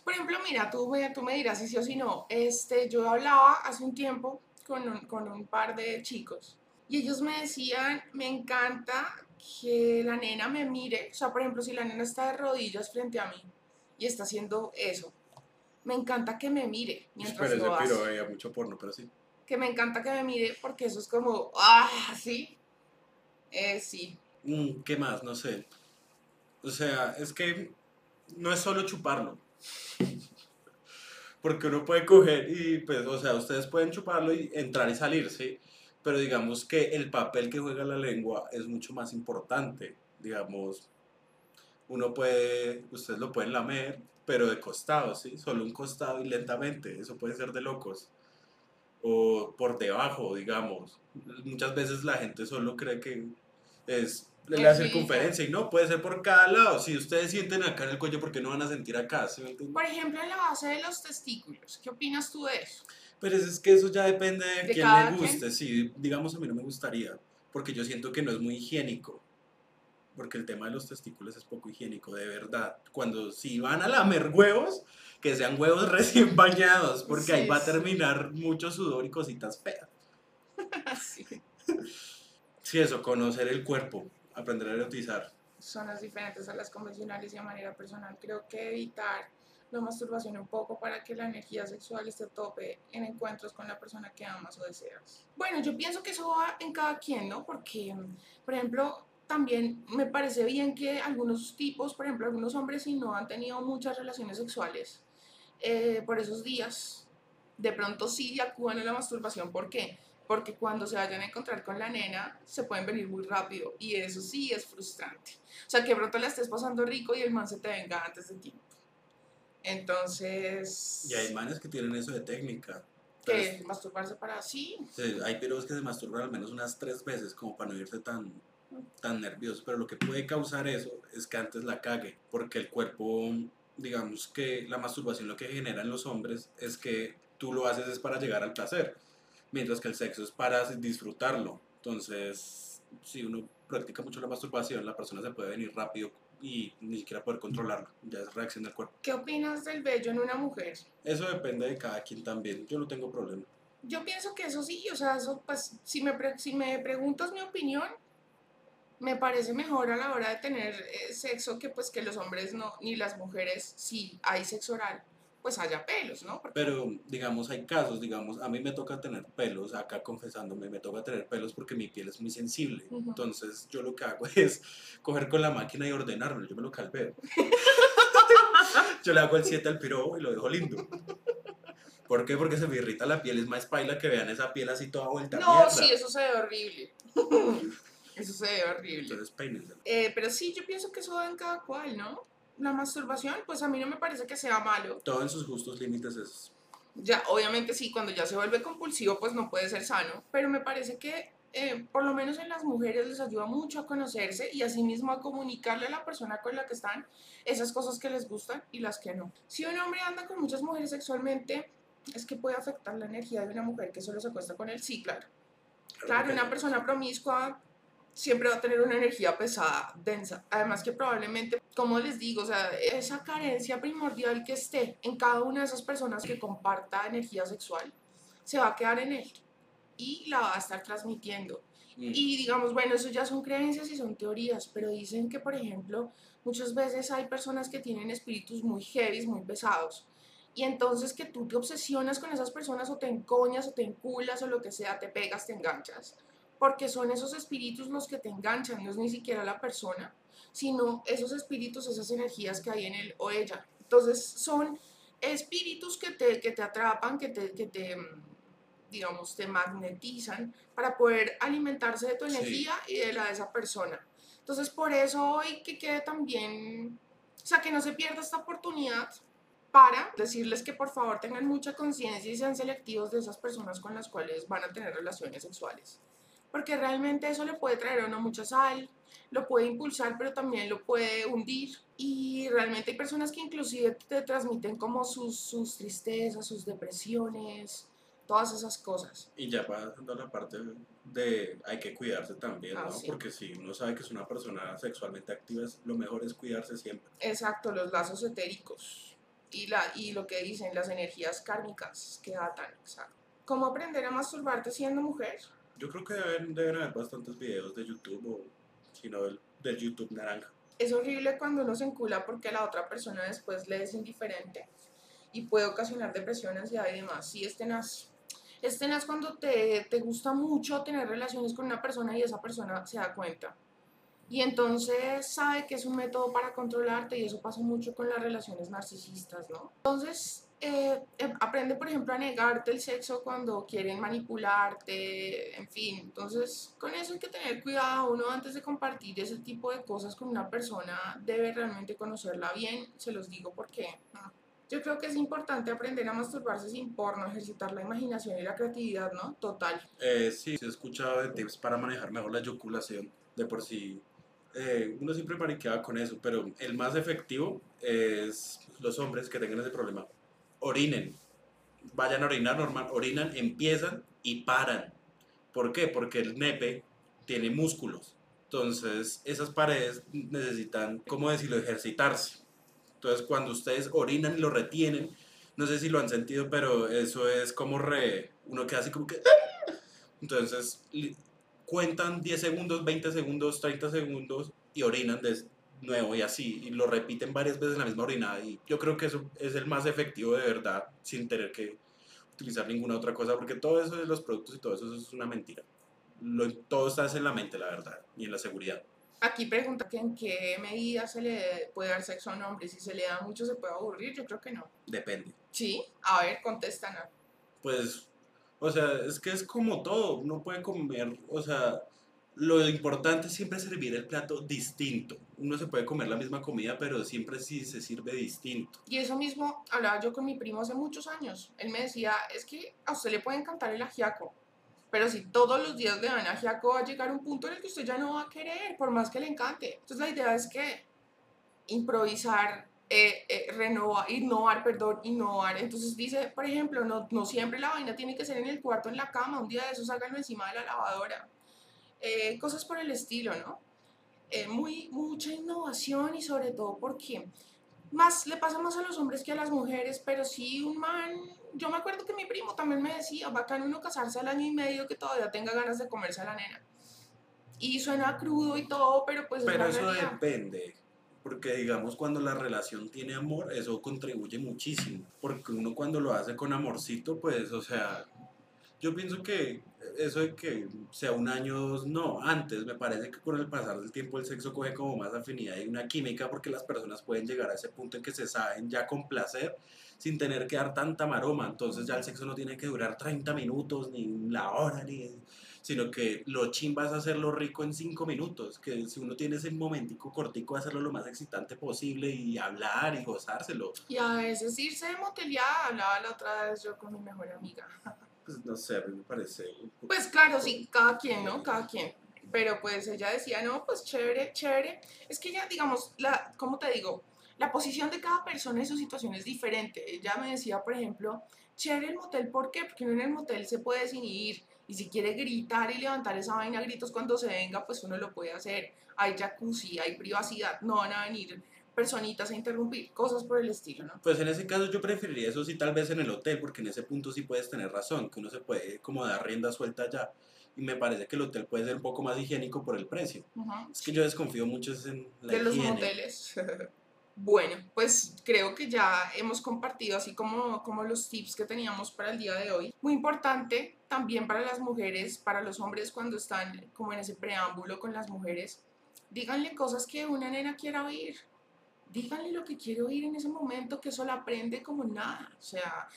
Por ejemplo, mira, tú, tú me dirás si sí o si no. Este, yo hablaba hace un tiempo con un, con un par de chicos y ellos me decían, me encanta que la nena me mire, o sea, por ejemplo, si la nena está de rodillas frente a mí y está haciendo eso, me encanta que me mire mientras pero lo hace. Pero hay mucho porno, pero sí. Que me encanta que me mire porque eso es como, ah, sí, eh, sí. Mm, ¿Qué más? No sé. O sea, es que no es solo chuparlo porque uno puede coger y, pues, o sea, ustedes pueden chuparlo y entrar y salir, ¿sí? Pero digamos que el papel que juega la lengua es mucho más importante, digamos, uno puede, ustedes lo pueden lamer, pero de costado, ¿sí? Solo un costado y lentamente, eso puede ser de locos. O por debajo, digamos. Muchas veces la gente solo cree que es El la filo. circunferencia y no, puede ser por cada lado. Si ustedes sienten acá en el cuello, ¿por qué no van a sentir acá? ¿Sí? Por ejemplo, en la base de los testículos, ¿qué opinas tú de eso? Pero es que eso ya depende de, ¿De quién le quien? guste. Sí, digamos a mí no me gustaría, porque yo siento que no es muy higiénico. Porque el tema de los testículos es poco higiénico, de verdad. Cuando si van a lamer huevos, que sean huevos recién bañados, porque ahí Sí, va a terminar mucho sudor y cositas feas. Sí. Sí, eso, conocer el cuerpo, aprender a erotizar. Zonas diferentes a las convencionales y a manera personal. Creo que evitar la masturbación un poco para que la energía sexual esté tope en encuentros con la persona que amas o deseas. Bueno, yo pienso que eso va en cada quien, ¿no? Porque, por ejemplo, también me parece bien que algunos tipos, por ejemplo, algunos hombres, si no han tenido muchas relaciones sexuales eh, por esos días, de pronto sí acudan a la masturbación. ¿Por qué? Porque cuando se vayan a encontrar con la nena, se pueden venir muy rápido y eso sí es frustrante. O sea, que de pronto la estés pasando rico y el man se te venga antes de tiempo. Entonces, Y hay manes que tienen eso de técnica. que masturbarse para sí. Sí, hay piros que se masturban al menos unas tres veces como para no irse tan, tan nervioso, pero lo que puede causar eso es que antes la cague, porque el cuerpo, digamos que la masturbación lo que genera en los hombres es que tú lo haces es para llegar al placer, mientras que el sexo es para disfrutarlo. Entonces, si uno practica mucho la masturbación, la persona se puede venir rápido y ni siquiera poder controlarlo, ya es reacción del cuerpo. ¿Qué opinas del vello en una mujer? Eso depende de cada quien también, yo no tengo problema. Yo pienso que eso sí, o sea, eso, pues, si me, pre- si me preguntas mi opinión, me parece mejor a la hora de tener eh, sexo que pues que los hombres no, ni las mujeres, si hay sexo oral, pues haya pelos, ¿no? Porque Pero, digamos, hay casos, digamos, a mí me toca tener pelos, acá confesándome, me toca tener pelos porque mi piel es muy sensible. Entonces, yo lo que hago es coger con la máquina y ordenarlo, yo me lo calveo. yo le hago el 7 al piro y lo dejo lindo. ¿Por qué? Porque se me irrita la piel, es más paila que vean esa piel así toda vuelta no, mierda. sí, eso se ve horrible. eso se ve horrible. Entonces. Eh, pero sí, yo pienso que eso va en cada cual, ¿no? La masturbación, pues a mí no me parece que sea malo. Todo en sus justos límites es... Ya, obviamente sí, cuando ya se vuelve compulsivo, pues no puede ser sano, pero me parece que eh, por lo menos en las mujeres les ayuda mucho a conocerse y asimismo a comunicarle a la persona con la que están esas cosas que les gustan y las que no. Si un hombre anda con muchas mujeres sexualmente, es que puede afectar la energía de una mujer que solo se acuesta con él, sí, claro. Claro, una persona promiscua siempre va a tener una energía pesada, densa. Además que probablemente, como les digo, o sea, esa carencia primordial que esté en cada una de esas personas que comparta energía sexual, se va a quedar en él y la va a estar transmitiendo. Mm. Y digamos, bueno, eso ya son creencias y son teorías, pero dicen que, por ejemplo, muchas veces hay personas que tienen espíritus muy heavy, muy pesados. Y entonces que tú te obsesionas con esas personas o te encoñas o te enculas o lo que sea, te pegas, te enganchas. Porque son esos espíritus los que te enganchan, no es ni siquiera la persona, sino esos espíritus, esas energías que hay en él o ella. Entonces son espíritus que te, que te atrapan, que te, que te, digamos, te magnetizan para poder alimentarse de tu Sí. energía y de la de esa persona. Entonces, por eso hoy que quede también, o sea, que no se pierda esta oportunidad para decirles que por favor tengan mucha conciencia y sean selectivos de esas personas con las cuales van a tener relaciones sexuales. Porque realmente eso le puede traer a uno mucha sal, lo puede impulsar, pero también lo puede hundir. Y realmente hay personas que inclusive te transmiten como sus, sus tristezas, sus depresiones, todas esas cosas. Y ya pasando a la parte de hay que cuidarse también, Ah, ¿no? sí. Porque si uno sabe que es una persona sexualmente activa, lo mejor es cuidarse siempre. Exacto, los lazos etéricos y, la, y lo que dicen las energías kármicas que atan. Exacto. ¿Cómo aprender a masturbarte siendo mujer? Yo creo que deben, deben haber bastantes videos de YouTube o si no del, YouTube naranja. Es horrible cuando uno se encula porque la otra persona después le es indiferente y puede ocasionar depresión, ansiedad y demás. Sí, es tenaz. Es tenaz cuando te, te gusta mucho tener relaciones con una persona y esa persona se da cuenta. Y entonces sabe que es un método para controlarte y eso pasa mucho con las relaciones narcisistas, ¿no? Entonces, eh, eh, aprende, por ejemplo, a negarte el sexo cuando quieren manipularte, en fin. Entonces, con eso hay que tener cuidado. Uno antes de compartir ese tipo de cosas con una persona debe realmente conocerla bien. Se los digo porque ah, yo creo que es importante aprender a masturbarse sin porno, ejercitar la imaginación y la creatividad, ¿no? Total. Eh, sí, sí he escuchado de tips para manejar mejor la eyaculación. De por sí, eh, uno siempre paniqueaba con eso, pero el más efectivo es los hombres que tengan ese problema. Orinen. Vayan a orinar normal, orinan, empiezan y paran. ¿Por qué? Porque el nepe tiene músculos. Entonces, esas paredes necesitan, ¿cómo decirlo?, ejercitarse. Entonces, cuando ustedes orinan y lo retienen, no sé si lo han sentido, pero eso es como re. Uno queda así como que. Entonces, li- cuentan 10 segundos, 20 segundos, 30 segundos y orinan nuevo y así. Y lo repiten varias veces la misma orinada. Y yo creo que eso es el más efectivo de verdad, sin tener que utilizar ninguna otra cosa, porque todo eso de los productos y todo eso, eso es una mentira. Lo, todo está en la mente, la verdad, y en la seguridad. Aquí pregunta que en qué medida se le puede dar sexo a un hombre. Si se le da mucho, se puede aburrir. Yo creo que no. Depende. Sí, a ver, contestan. Pues, o sea, es que es como todo, uno puede comer, o sea, lo importante es siempre servir el plato distinto. Uno se puede comer la misma comida, pero siempre sí se sirve distinto. Y eso mismo hablaba yo con mi primo hace muchos años. Él me decía, es que a usted le puede encantar el ajiaco, pero si todos los días le dan ajiaco va a llegar un punto en el que usted ya no va a querer, por más que le encante. Entonces la idea es que improvisar, eh, eh, renovar, innovar, perdón, innovar. Entonces dice, por ejemplo, no, no siempre la vaina tiene que ser en el cuarto, en la cama, un día de esos háganlo encima de la lavadora. Eh, cosas por el estilo, ¿no? Eh, muy, mucha innovación y sobre todo porque más le pasa más a los hombres que a las mujeres, pero sí un man, yo me acuerdo que mi primo también me decía, bacán uno casarse al año y medio que todavía tenga ganas de comerse a la nena. Y suena crudo y todo, pero pues Pero es eso realidad. depende, porque digamos cuando la relación tiene amor, eso contribuye muchísimo, porque uno cuando lo hace con amorcito, pues, o sea, yo pienso que eso de que sea un año o dos, no, antes me parece que con el pasar del tiempo el sexo coge como más afinidad y una química porque las personas pueden llegar a ese punto en que se saben ya con placer sin tener que dar tanta maroma, entonces ya el sexo no tiene que durar 30 minutos ni la hora ni sino que lo chimba es hacerlo rico en 5 minutos, que si uno tiene ese momentico cortico hacerlo lo más excitante posible y hablar y gozárselo, Y a veces irse de moteleada, hablaba la otra vez yo con mi mejor amiga. Pues no sé, a mí me parece Pues claro, sí, cada quien, ¿no? Cada quien. Pero pues ella decía, no, pues chévere, chévere. Es que ya, digamos, la, ¿cómo te digo? La posición de cada persona en su situación es diferente. Ella me decía, por ejemplo, chévere el motel, ¿por qué? Porque uno en el motel se puede desinhibir. Y si quiere gritar y levantar esa vaina a gritos cuando se venga, pues uno lo puede hacer. Hay jacuzzi, hay privacidad, no van a venir personitas a interrumpir, cosas por el estilo, ¿no? Pues en ese caso yo preferiría eso sí tal vez en el hotel, porque en ese punto sí puedes tener razón, que uno se puede como dar rienda suelta ya. Y me parece que el hotel puede ser un poco más higiénico por el precio. Ujú. Es que yo desconfío mucho en la de los higiene. moteles. Bueno, pues creo que ya hemos compartido así como, como los tips que teníamos para el día de hoy. Muy importante también para las mujeres, para los hombres cuando están como en ese preámbulo con las mujeres, díganle cosas que una nena quiera oír. Díganle lo que quiere oír en ese momento, que eso la aprende como nada. O sea,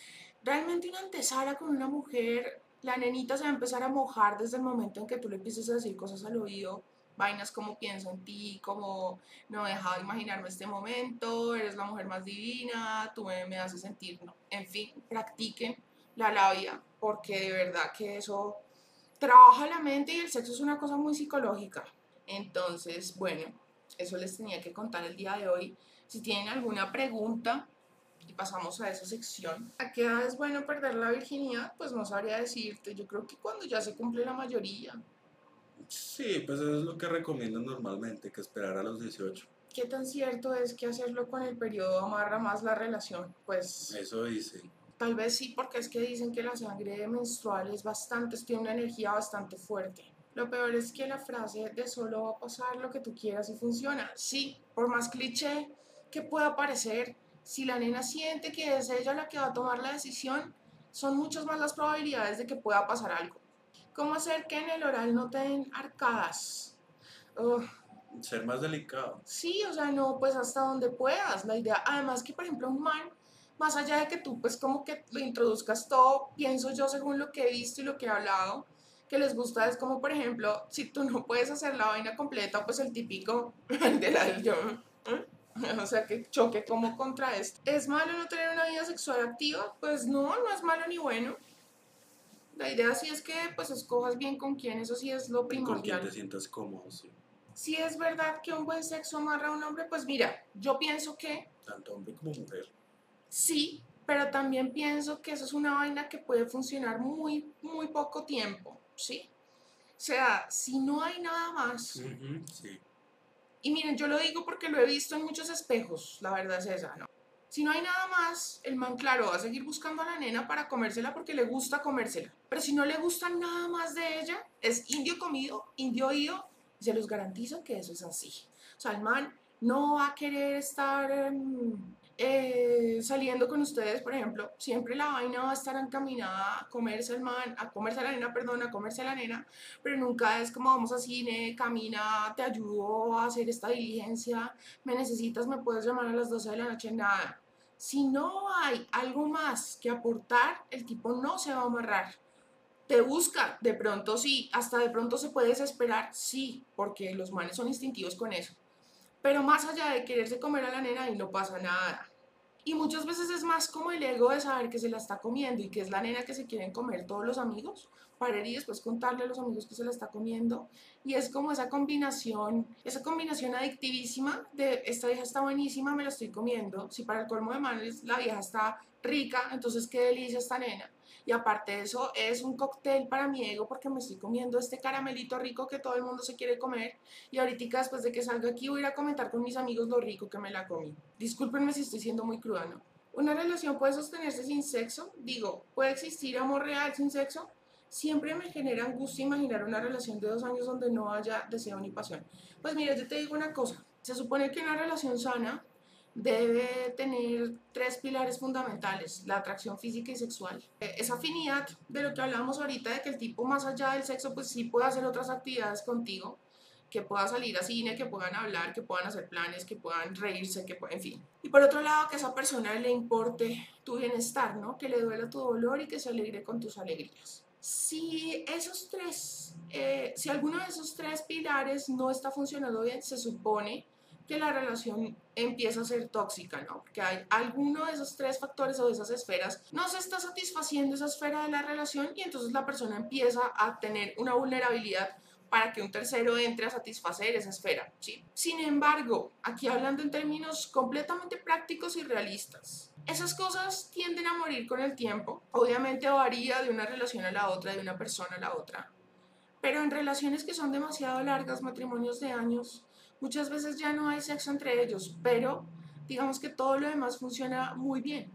realmente una antesala con una mujer, la nenita se va a empezar a mojar desde el momento en que tú le empieces a decir cosas al oído, vainas como pienso en ti, como no he dejado de imaginarme este momento, eres la mujer más divina, tú me, me haces sentir, no. En fin, practiquen la labia, porque de verdad que eso trabaja la mente y el sexo es una cosa muy psicológica. Entonces, bueno, eso les tenía que contar el día de hoy. Si tienen alguna pregunta, y pasamos a esa sección. ¿A qué edad es bueno perder la virginidad? Pues no sabría decirte. Yo creo que cuando ya se cumple la mayoría. Sí, pues eso es lo que recomiendan normalmente, que esperar a los 18. ¿Qué tan cierto es que hacerlo con el periodo amarra más la relación? Pues Eso dice. tal vez sí, porque es que dicen que la sangre menstrual es bastante, tiene una energía bastante fuerte. Lo peor es que la frase de solo va a pasar lo que tú quieras y funciona. Sí, por más cliché que pueda parecer, si la nena siente que es ella la que va a tomar la decisión, son muchas más las probabilidades de que pueda pasar algo. ¿Cómo hacer que en el oral no te den arcadas? Ugh, Ser más delicado. Sí, o sea, no, pues hasta donde puedas. La idea, además que por ejemplo un man, más allá de que tú pues como que lo introduzcas todo, pienso yo según lo que he visto y lo que he hablado, que les gusta es como por ejemplo, si tú no puedes hacer la vaina completa, pues el típico de la yo, ¿eh? o sea, que choque como contra esto. ¿Es malo no tener una vida sexual activa? Pues no, no es malo ni bueno. La idea sí es que pues escojas bien con quién, eso sí es lo Con quien primordial. te sientas cómodo, sí. Si es verdad que un buen sexo amarra a un hombre, pues mira, yo pienso que Tanto hombre como mujer. sí, pero también pienso que eso es una vaina que puede funcionar muy, muy poco tiempo, ¿sí? O sea, si no hay nada más, Sí. Y miren, yo lo digo porque lo he visto en muchos espejos, la verdad es esa, ¿no? Si no hay nada más, el man, claro, va a seguir buscando a la nena para comérsela porque le gusta comérsela. Pero si no le gusta nada más de ella, es indio comido, indio oído, se los garantizo que eso es así. O sea, el man no va a querer estar em, eh, saliendo con ustedes, por ejemplo. Siempre la vaina va a estar encaminada a comerse el man, a comerse la nena, perdón, a comerse la nena, pero nunca es como vamos a cine, camina, te ayudo a hacer esta diligencia, me necesitas, me puedes llamar a las 12 de la noche, nada. Si no hay algo más que aportar, el tipo no se va a amarrar. Te busca, de pronto sí, hasta de pronto se puede desesperar, sí, porque los manes son instintivos con eso. Pero más allá de quererse comer a la nena, ahí no pasa nada. Y muchas veces es más como el ego de saber que se la está comiendo y que es la nena que se quieren comer todos los amigos, para ir y después contarle a los amigos que se la está comiendo. Y es como esa combinación, esa combinación adictivísima de esta vieja está buenísima, me la estoy comiendo. Si para el colmo de males la vieja está rica, entonces qué delicia esta nena. Y aparte de eso, es un cóctel para mi ego porque me estoy comiendo este caramelito rico que todo el mundo se quiere comer. Y ahorita después de que salga aquí voy a ir a comentar con mis amigos lo rico que me la comí. Discúlpenme si estoy siendo muy cruda, ¿no? ¿Una relación puede sostenerse sin sexo? Digo, ¿puede existir amor real sin sexo? Siempre me genera angustia imaginar una relación de dos años donde no haya deseo ni pasión. Pues mira, yo te digo una cosa. Se supone que una relación sana debe tener tres pilares fundamentales, la atracción física y sexual. Eh, Esa afinidad de lo que hablamos ahorita, de que el tipo más allá del sexo, pues sí puede hacer otras actividades contigo, que pueda salir a cine, que puedan hablar, que puedan hacer planes, que puedan reírse, que pu- en fin. Y por otro lado, que a esa persona le importe tu bienestar, ¿no? Que le duela tu dolor y que se alegre con tus alegrías. Si esos tres, eh, si alguno de esos tres pilares no está funcionando bien, se supone que la relación empieza a ser tóxica, ¿no? Porque hay alguno de esos tres factores o de esas esferas no se está satisfaciendo esa esfera de la relación y entonces la persona empieza a tener una vulnerabilidad para que un tercero entre a satisfacer esa esfera, ¿sí? Sin embargo, aquí hablando en términos completamente prácticos y realistas, esas cosas tienden a morir con el tiempo. Obviamente varía de una relación a la otra, de una persona a la otra. Pero en relaciones que son demasiado largas, matrimonios de años, muchas veces ya no hay sexo entre ellos, pero digamos que todo lo demás funciona muy bien.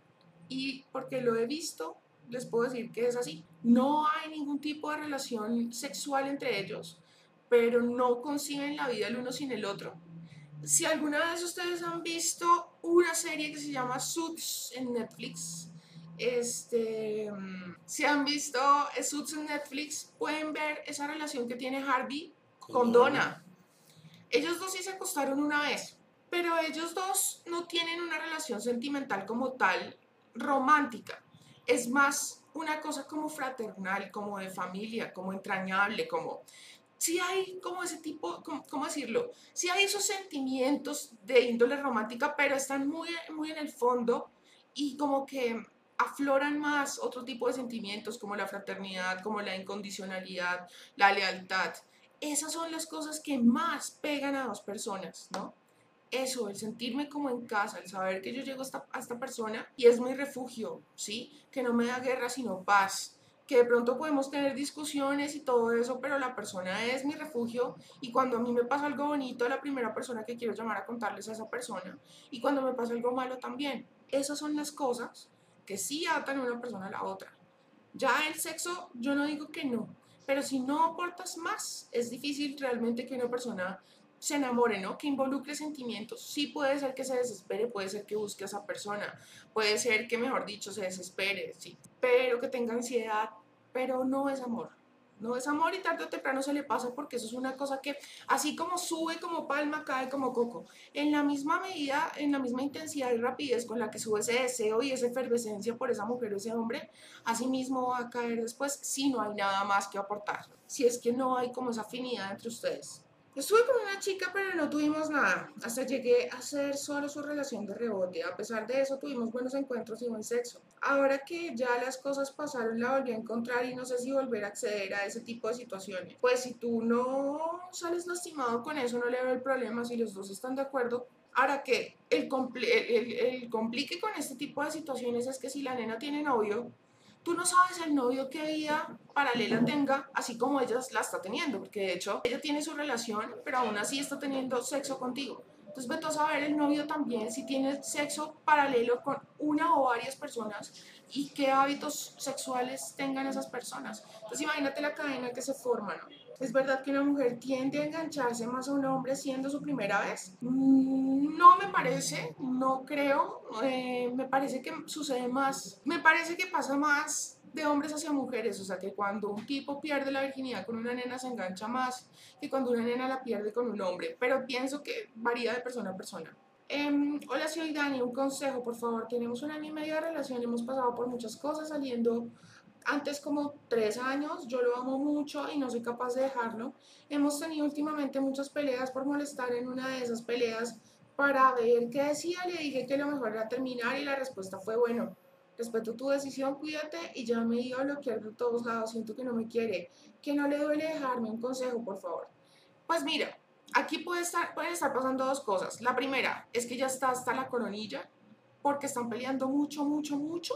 Y porque lo he visto, les puedo decir que es así. No hay ningún tipo de relación sexual entre ellos, pero no conciben la vida el uno sin el otro. Si alguna vez ustedes han visto una serie que se llama Suits en Netflix, este, si han visto Suits en Netflix, pueden ver esa relación que tiene Harvey con Donna. Ellos dos sí se acostaron una vez, pero ellos dos no tienen una relación sentimental como tal romántica. Es más una cosa como fraternal, como de familia, como entrañable, como... Sí hay como ese tipo, como- ¿cómo decirlo? Sí hay esos sentimientos de índole romántica, pero están muy, muy en el fondo y como que afloran más otro tipo de sentimientos como la fraternidad, como la incondicionalidad, la lealtad. Esas son las cosas que más pegan a dos personas, ¿no? Eso, el sentirme como en casa, el saber que yo llego a esta, persona y es mi refugio, ¿sí? Que no me da guerra sino paz. Que de pronto podemos tener discusiones y todo eso, pero la persona es mi refugio y cuando a mí me pasa algo bonito, la primera persona que quiero llamar a contarles a esa persona y cuando me pasa algo malo también. Esas son las cosas que sí atan a una persona a la otra. Ya el sexo, yo no digo que no, pero si no aportas más, es difícil realmente que una persona se enamore, ¿no? Que involucre sentimientos. Sí puede ser que se desespere, puede ser que busque a esa persona, puede ser que, mejor dicho, se desespere, sí, pero que tenga ansiedad, pero no es amor. No es amor y tarde o temprano se le pasa porque eso es una cosa que así como sube como palma, cae como coco. En la misma medida, en la misma intensidad y rapidez con la que sube ese deseo y esa efervescencia por esa mujer o ese hombre, así mismo va a caer después si no hay nada más que aportar. Si es que no hay como esa afinidad entre ustedes. Estuve con una chica, pero no tuvimos nada. Hasta llegué a ser solo su relación de rebote. A pesar de eso, tuvimos buenos encuentros y buen sexo. Ahora que ya las cosas pasaron, la volví a encontrar y no sé si volver a acceder a ese tipo de situaciones. Pues si tú no sales lastimado con eso, no le veo el problema. Si los dos están de acuerdo, Ahora que el, el, el, complique con este tipo de situaciones es que si la nena tiene novio, tú no sabes el novio qué vida paralela tenga, así como ella la está teniendo, porque de hecho ella tiene su relación, pero aún así está teniendo sexo contigo. Entonces vete a saber el novio también si tiene sexo paralelo con una o varias personas y qué hábitos sexuales tengan esas personas. Entonces imagínate la cadena que se forma, ¿no? ¿Es verdad que una mujer tiende a engancharse más a un hombre siendo su primera vez? Mm, no me parece, no creo. Eh, me parece que sucede más. Me parece que pasa más de hombres hacia mujeres, o sea que cuando un tipo pierde la virginidad con una nena se engancha más que cuando una nena la pierde con un hombre, pero pienso que varía de persona a persona. Eh, hola, soy Dani, un consejo, por favor. Tenemos un año y medio relación, hemos pasado por muchas cosas saliendo antes como tres años, yo lo amo mucho y no soy capaz de dejarlo. Hemos tenido últimamente muchas peleas por molestar en una de esas peleas para ver qué decía. Le dije que lo mejor era terminar y la respuesta fue bueno. Respeto tu decisión, cuídate y ya me dio lo quiero de todos lados. Siento que no me quiere, que no le duele dejarme un consejo, por favor. Pues mira, aquí puede estar, pueden estar pasando dos cosas. La primera es que ya está hasta la coronilla porque están peleando mucho, mucho, mucho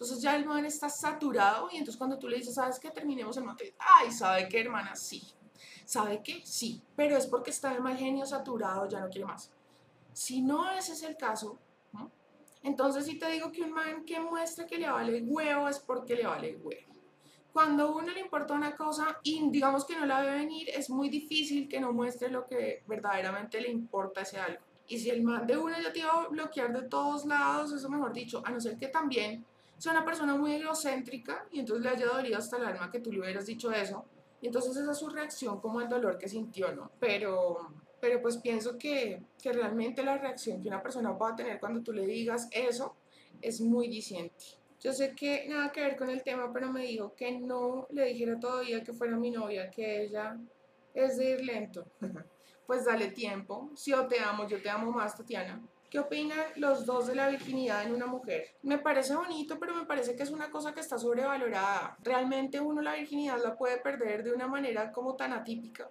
entonces ya el man está saturado y entonces cuando tú le dices, ¿sabes qué? Terminemos el man ay, ¿sabe qué, hermana? Sí. ¿Sabe qué? Sí. Pero es porque está el mal genio saturado, ya no quiere más. Si no ese es el caso, entonces si te digo que un man que muestra que le vale huevo es porque le vale huevo. Cuando a uno le importa una cosa y digamos que no la ve venir, es muy difícil que no muestre lo que verdaderamente le importa ese algo. Y si el man de uno ya te iba a bloquear de todos lados, eso mejor dicho, a no ser que también es una persona muy egocéntrica y entonces le haya dolido hasta el alma que tú le hubieras dicho eso. Y entonces esa es su reacción como el dolor que sintió, ¿no? Pero, pero pues pienso que, que realmente la reacción que una persona pueda tener cuando tú le digas eso es muy diciente. Yo sé que nada que ver con el tema, pero me dijo que no le dijera todavía que fuera mi novia, que ella es de ir lento. pues dale tiempo. Si yo te amo, yo te amo más, Tatiana. ¿Qué opinan los dos de la virginidad en una mujer? Me parece bonito, pero me parece que es una cosa que está sobrevalorada. Realmente uno la virginidad la puede perder de una manera como tan atípica.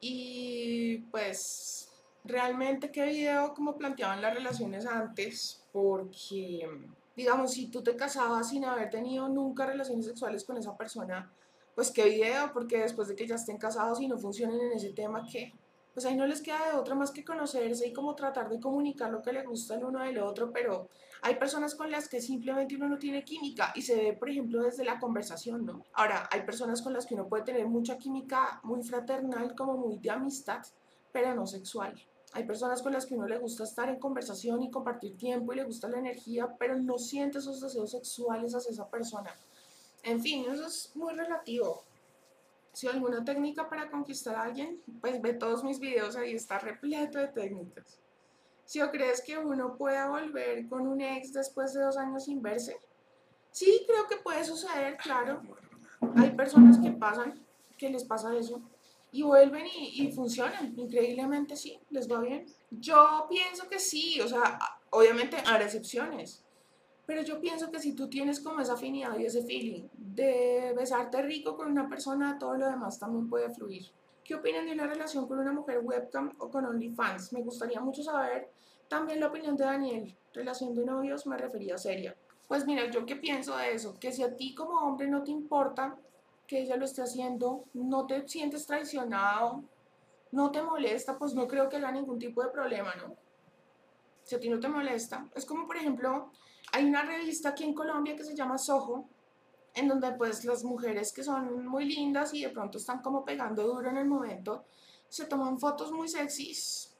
Y pues realmente qué video como planteaban las relaciones antes, porque digamos, si tú te casabas sin haber tenido nunca relaciones sexuales con esa persona, pues qué video, porque después de que ya estén casados y no funcionen en ese tema, ¿qué? Pues ahí no les queda de otra más que conocerse y como tratar de comunicar lo que le gusta el uno del otro, pero hay personas con las que simplemente uno no tiene química y se ve, por ejemplo, desde la conversación, ¿no? Ahora, hay personas con las que uno puede tener mucha química muy fraternal, como muy de amistad, pero no sexual. Hay personas con las que uno le gusta estar en conversación y compartir tiempo y le gusta la energía, pero no siente esos deseos sexuales hacia esa persona. En fin, eso es muy relativo. Si alguna técnica para conquistar a alguien, pues ve todos mis videos, ahí está repleto de técnicas. Si o crees que uno pueda volver con un ex después de dos años sin verse, sí, creo que puede suceder, claro. Hay personas que pasan, que les pasa eso, y vuelven y, funcionan, increíblemente sí, les va bien. Yo pienso que sí, o sea, obviamente hay excepciones, pero yo pienso que si tú tienes como esa afinidad y ese feeling de besarte rico con una persona, todo lo demás también puede fluir. ¿Qué opinan de una relación con una mujer webcam o con OnlyFans? Me gustaría mucho saber también la opinión de Daniel. Relación de novios me refería a seria. Pues mira, yo qué pienso de eso, que si a ti como hombre no te importa que ella lo esté haciendo, no te sientes traicionado, no te molesta, pues no creo que haya ningún tipo de problema, ¿no? Si a ti no te molesta, es como por ejemplo hay una revista aquí en Colombia que se llama Soho, en donde pues las mujeres que son muy lindas y de pronto están como pegando duro en el momento, se toman fotos muy sexys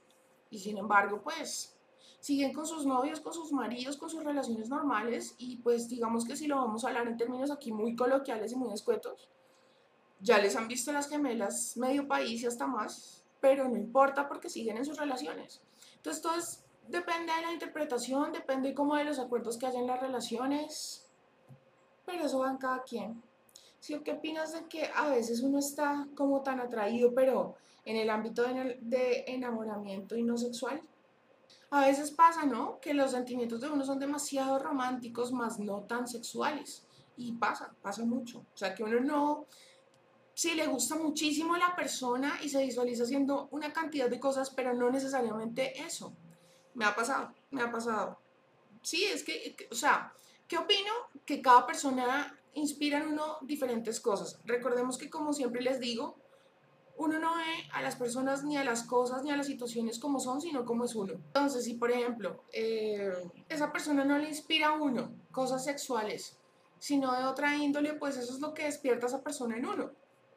y sin embargo pues siguen con sus novios, con sus maridos, con sus relaciones normales y pues digamos que si lo vamos a hablar en términos aquí muy coloquiales y muy escuetos, ya les han visto las gemelas medio país y hasta más, pero no importa porque siguen en sus relaciones. Entonces todo es Depende de la interpretación, depende como de los acuerdos que haya en las relaciones, pero eso va en cada quien. ¿Sí qué opinas de que a veces uno está como tan atraído, pero en el ámbito de, de enamoramiento y no sexual? A veces pasa, ¿no? Que los sentimientos de uno son demasiado románticos, más no tan sexuales. Y pasa, pasa mucho. O sea, que uno no, si le gusta muchísimo la persona y se visualiza haciendo una cantidad de cosas, pero no necesariamente eso. Me ha pasado, me ha pasado. Sí, es que, o sea, ¿qué opino? Que cada persona inspira en uno diferentes cosas. Recordemos que como siempre les digo, uno no ve a las personas ni a las cosas ni a las situaciones como son, sino como es uno. Entonces, si por ejemplo, eh, esa persona no le inspira a uno cosas sexuales, sino de otra índole, pues eso es lo que despierta a esa persona en uno.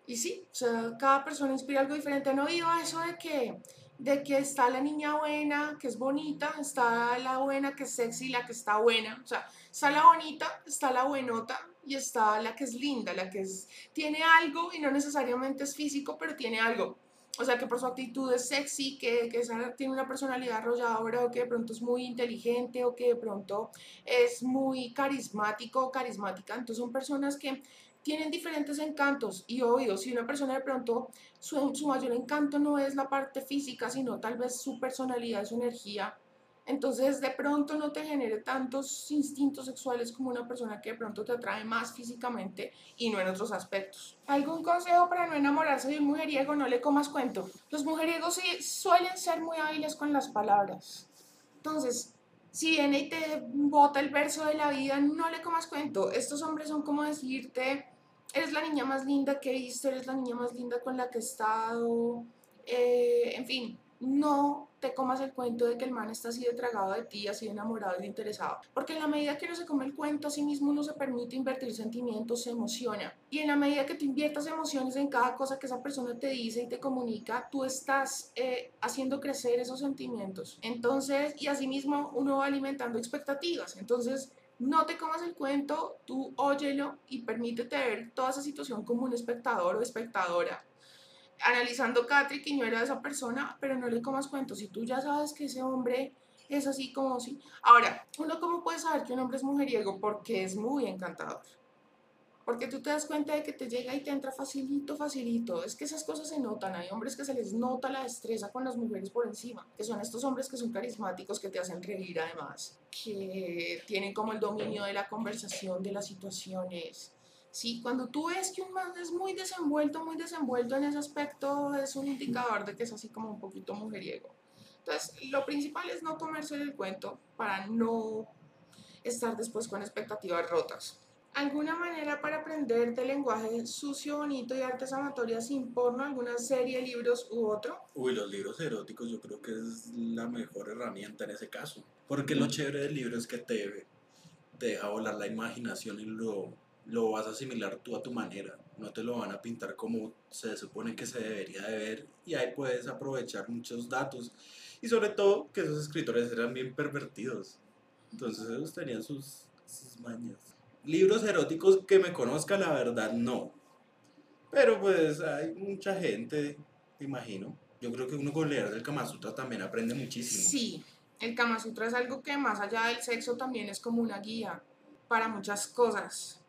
Y sí, o sea, cada persona inspira algo diferente. ¿Han oído eso de que, de que está la niña buena, que es bonita, está la buena, que es sexy, la que está buena? O sea, está la bonita, está la buenota, y está la que es linda, la que tiene algo y no necesariamente es físico, pero tiene algo. O sea, que por su actitud es sexy, que, que tiene una personalidad arrolladora o que de pronto es muy inteligente o que de pronto es muy carismático o carismática. Entonces son personas que tienen diferentes encantos y obvio, si una persona de pronto su, mayor encanto no es la parte física, sino tal vez su personalidad, su energía, entonces de pronto no te genere tantos instintos sexuales como una persona que de pronto te atrae más físicamente y no en otros aspectos. ¿Algún consejo para no enamorarse de un mujeriego? No le comas cuento. Los mujeriegos sí suelen ser muy hábiles con las palabras. Entonces, si viene y te bota el verso de la vida, no le comas cuento. Estos hombres son como decirte, eres la niña más linda que he visto, eres la niña más linda con la que he estado, eh, en fin, no te comas el cuento de que el man está así de tragado de ti, así de enamorado y de interesado. Porque en la medida que uno se come el cuento, a sí mismo uno se permite invertir sentimientos, se emociona. Y en la medida que tú inviertas emociones en cada cosa que esa persona te dice y te comunica, tú estás eh, haciendo crecer esos sentimientos. Entonces, y así mismo uno va alimentando expectativas. Entonces, no te comas el cuento, tú óyelo y permítete ver toda esa situación como un espectador o espectadora analizando Catri, que no era esa persona, pero no le comas cuento. Si tú ya sabes que ese hombre es así como si. Ahora, uno cómo puede saber que un hombre es mujeriego porque es muy encantador. Porque tú te das cuenta de que te llega y te entra facilito, facilito. Es que esas cosas se notan. Hay hombres que se les nota la destreza con las mujeres por encima. Que son estos hombres que son carismáticos, que te hacen reír además. Que tienen como el dominio de la conversación, de las situaciones Sí, cuando tú ves que un man es muy desenvuelto, muy desenvuelto en ese aspecto, es un indicador de que es así como un poquito mujeriego. Entonces, lo principal es no comerse el cuento para no estar después con expectativas rotas. ¿Alguna manera para aprender de lenguaje sucio, bonito y artes amatorias sin porno? ¿Alguna serie, libros u otro? Uy, los libros eróticos yo creo que es la mejor herramienta en ese caso. Porque lo chévere del libro es que te, te deja volar la imaginación y lo lo vas a asimilar tú a tu manera, no te lo van a pintar como se supone que se debería de ver y ahí puedes aprovechar muchos datos y sobre todo que esos escritores eran bien pervertidos, entonces ellos tenían sus, sus mañas. Libros eróticos que me conozca, la verdad, no. Pero pues hay mucha gente, te imagino. Yo creo que uno con leer del Kama Sutra también aprende muchísimo. Sí, el Kama Sutra es algo que más allá del sexo también es como una guía para muchas cosas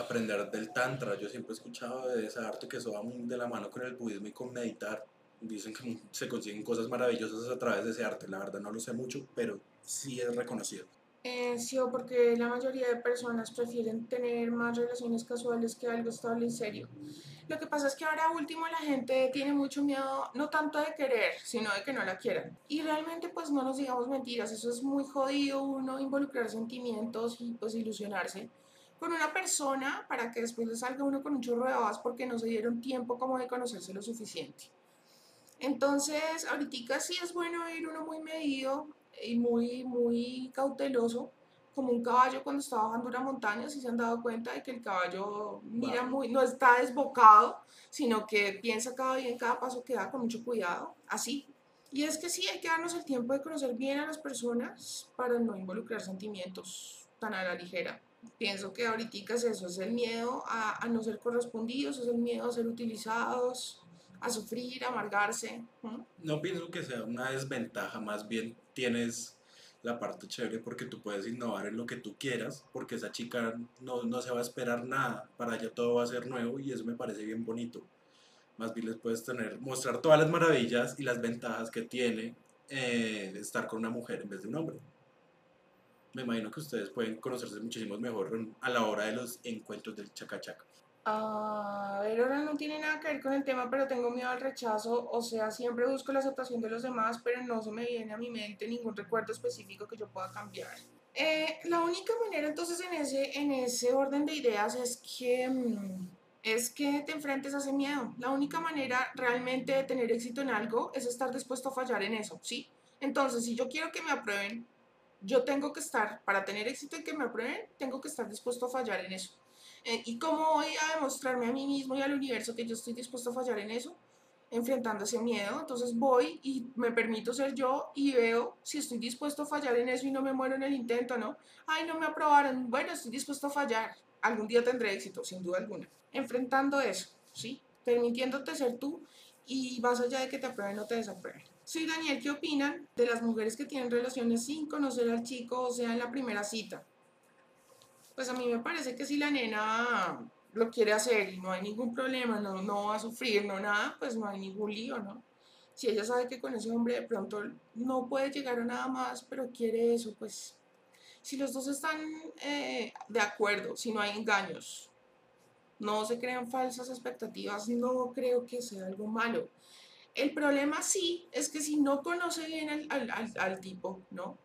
aprender del tantra. Yo siempre he escuchado de ese arte que eso va muy de la mano con el budismo y con meditar. Dicen que se consiguen cosas maravillosas a través de ese arte. La verdad no lo sé mucho, pero sí es reconocido. Eh, sí, porque la mayoría de personas prefieren tener más relaciones casuales que algo estable y serio. Lo que pasa es que ahora último la gente tiene mucho miedo, no tanto de querer, sino de que no la quieran. Y realmente pues no nos digamos mentiras, eso es muy jodido uno involucrar sentimientos y pues ilusionarse con una persona para que después le salga uno con un chorro de babas porque no se dieron tiempo como de conocerse lo suficiente. Entonces, ahorita sí es bueno ir uno muy medido y muy, muy cauteloso, como un caballo cuando está bajando una montaña, si se han dado cuenta de que el caballo mira muy, no está desbocado, sino que piensa cada día en cada paso que da con mucho cuidado, así. Y es que sí, hay que darnos el tiempo de conocer bien a las personas para no involucrar sentimientos tan a la ligera pienso que ahorita es eso, es el miedo a, no ser correspondidos, es el miedo a ser utilizados, a sufrir, a amargarse. No pienso que sea una desventaja, más bien tienes la parte chévere porque tú puedes innovar en lo que tú quieras, porque esa chica no, no se va a esperar nada, para ella todo va a ser nuevo y eso me parece bien bonito. Más bien les puedes tener, mostrar todas las maravillas y las ventajas que tiene eh, estar con una mujer en vez de un hombre. Me imagino que ustedes pueden conocerse muchísimo mejor a la hora de los encuentros del chacachaca. A ver, ahora no tiene nada que ver con el tema, pero tengo miedo al rechazo. O sea, siempre busco la aceptación de los demás, pero no se me viene a mi mente ningún recuerdo específico que yo pueda cambiar. Eh, la única manera entonces en ese, en ese orden de ideas es que, mm, es que te enfrentes a ese miedo. La única manera realmente de tener éxito en algo es estar dispuesto a fallar en eso, ¿sí? Entonces, si yo quiero que me aprueben, yo tengo que estar, para tener éxito en que me aprueben, tengo que estar dispuesto a fallar en eso. Eh, ¿Y cómo voy a demostrarme a mí mismo y al universo que yo estoy dispuesto a fallar en eso? Enfrentando ese miedo. Entonces voy y me permito ser yo y veo si estoy dispuesto a fallar en eso y no me muero en el intento, ¿no? Ay, no me aprobaron. Bueno, estoy dispuesto a fallar. Algún día tendré éxito, sin duda alguna. Enfrentando eso, ¿sí? Permitiéndote ser tú y más allá de que te aprueben o te desaprueben. Soy Daniel, ¿qué opinan de las mujeres que tienen relaciones sin conocer al chico, o sea, en la primera cita? pues a mí me parece que si la nena lo quiere hacer y no hay ningún problema, no, no va a sufrir, no nada, pues no hay ningún lío, ¿no? Si ella sabe que con ese hombre de pronto no puede llegar a nada más, pero quiere eso, pues si los dos están eh, de acuerdo, si no hay engaños, no se crean falsas expectativas, no creo que sea algo malo. El problema sí es que si no conoce bien al, al, al tipo, ¿no?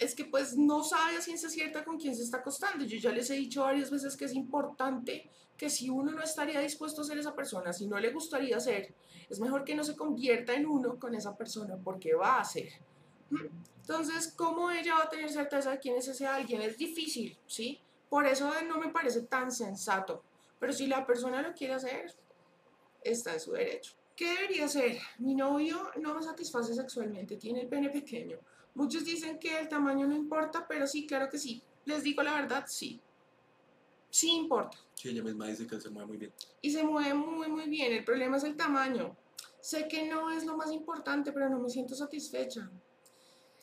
es que pues no sabe a ciencia cierta con quién se está acostando. Yo ya les he dicho varias veces que es importante que si uno no estaría dispuesto a ser esa persona, si no le gustaría ser, es mejor que no se convierta en uno con esa persona porque va a ser. Entonces, ¿cómo ella va a tener certeza de quién es ese alguien? Es difícil, ¿sí? Por eso no me parece tan sensato. Pero si la persona lo quiere hacer, está en su derecho. ¿Qué debería ser? Mi novio no me satisface sexualmente, tiene el pene pequeño. Muchos dicen que el tamaño no importa, pero sí, claro que sí. Les digo la verdad, sí. Sí importa. Sí, ella misma dice que se mueve muy bien. Y se mueve muy, muy bien. El problema es el tamaño. Sé que no es lo más importante, pero no me siento satisfecha.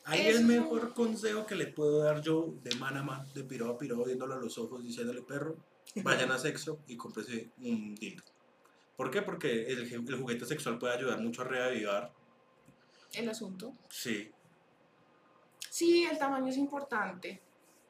Ahí el mejor consejo que le puedo dar yo de man a man, de piro a piro, viéndolo a los ojos, diciéndole perro, vayan a sexo y cómprese un dildo. ¿Por qué? Porque el, el juguete sexual puede ayudar mucho a reavivar. El asunto. Sí, Sí, el tamaño es importante.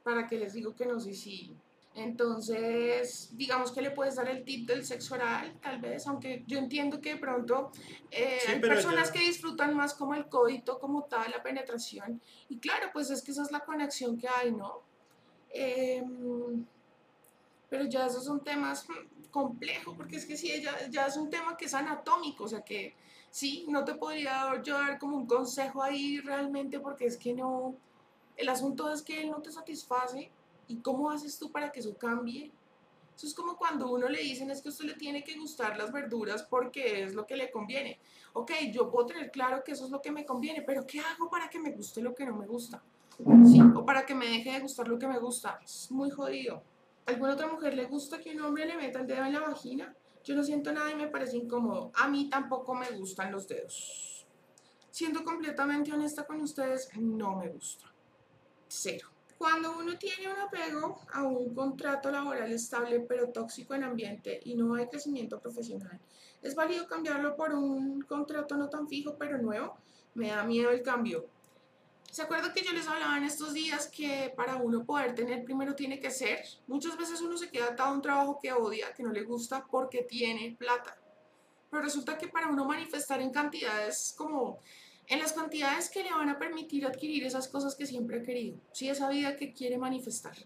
¿Para que les digo que no sé si? Entonces, digamos que le puedes dar el tip del sexo oral, tal vez, aunque yo entiendo que de pronto eh, hay personas que disfrutan más como el coito, como tal, la penetración. Y claro, pues es que esa es la conexión que hay, ¿no? Em, pero ya esos son temas complejos, porque es que sí, ya, ya es un tema que es anatómico, o sea que sí, no te podría yo dar como un consejo ahí realmente porque es que no, el asunto es que él no te satisface y cómo haces tú para que eso cambie. Eso es como cuando uno le dicen es que usted le tiene que gustar las verduras porque es lo que le conviene. Ok, yo puedo tener claro que eso es lo que me conviene, pero ¿qué hago para que me guste lo que no me gusta? Sí, o para que me deje de gustar lo que me gusta. Es muy jodido. ¿A alguna otra mujer le gusta que un hombre le meta el dedo en la vagina? Yo no siento nada y me parece incómodo. A mí tampoco me gustan los dedos. Siendo completamente honesta con ustedes, no me gusta. Cero. Cuando uno tiene un apego a un contrato laboral estable pero tóxico en ambiente y no hay crecimiento profesional, ¿es válido cambiarlo por un contrato no tan fijo pero nuevo? Me da miedo el cambio. ¿Se acuerdan que yo les hablaba en estos días que para uno poder tener primero tiene que ser? Muchas veces uno se queda atado a un trabajo que odia, que no le gusta porque tiene plata. Pero resulta que para uno manifestar en cantidades como en las cantidades que le van a permitir adquirir esas cosas que siempre ha querido, si esa vida que quiere manifestar.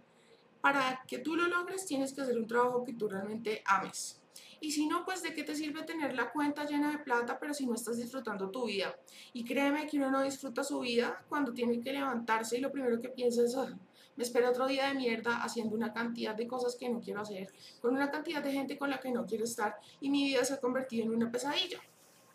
Para que tú lo logres tienes que hacer un trabajo que tú realmente ames. Y si no, pues de qué te sirve tener la cuenta llena de plata, pero si no estás disfrutando tu vida. Y créeme que uno no disfruta su vida cuando tiene que levantarse y lo primero que piensa es, ah, me espera otro día de mierda haciendo una cantidad de cosas que no quiero hacer, con una cantidad de gente con la que no quiero estar y mi vida se ha convertido en una pesadilla.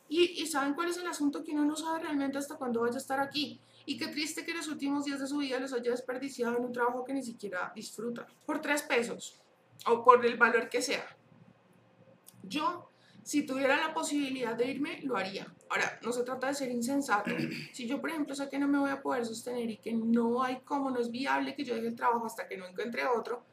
Y, y ¿saben cuál es el asunto? Que uno no sabe realmente hasta cuándo vaya a estar aquí. Y qué triste que los últimos días de su vida los haya desperdiciado en un trabajo que ni siquiera disfruta. Por tres pesos o por el valor que sea. Yo Si tuviera la posibilidad de irme, lo haría. Ahora, no se trata de ser insensato. Si yo, por ejemplo, sé que no me voy a poder sostener y que no hay como, no es viable que yo deje el trabajo hasta que no encuentre otro,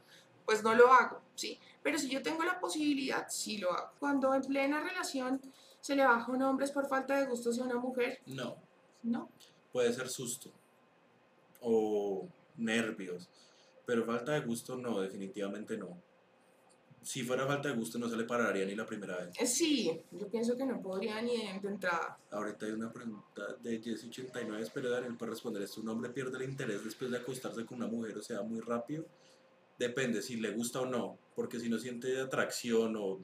pues no lo hago, ¿sí? Pero si yo tengo la posibilidad, sí lo hago. Cuando en plena relación se le baja un hombre es por falta de gusto hacia una mujer, No, no. puede ser susto o nervios, pero falta de gusto no, definitivamente no. Si fuera falta de gusto no se le pararía ni la primera vez. Eh, Sí, yo pienso que no podría ni de, entrada. Ahorita hay una pregunta de Jesse89, espero Daniel para responder esto. ¿Un hombre pierde el interés después de acostarse con una mujer o sea muy rápido? Depende si le gusta o no, porque si no siente atracción o,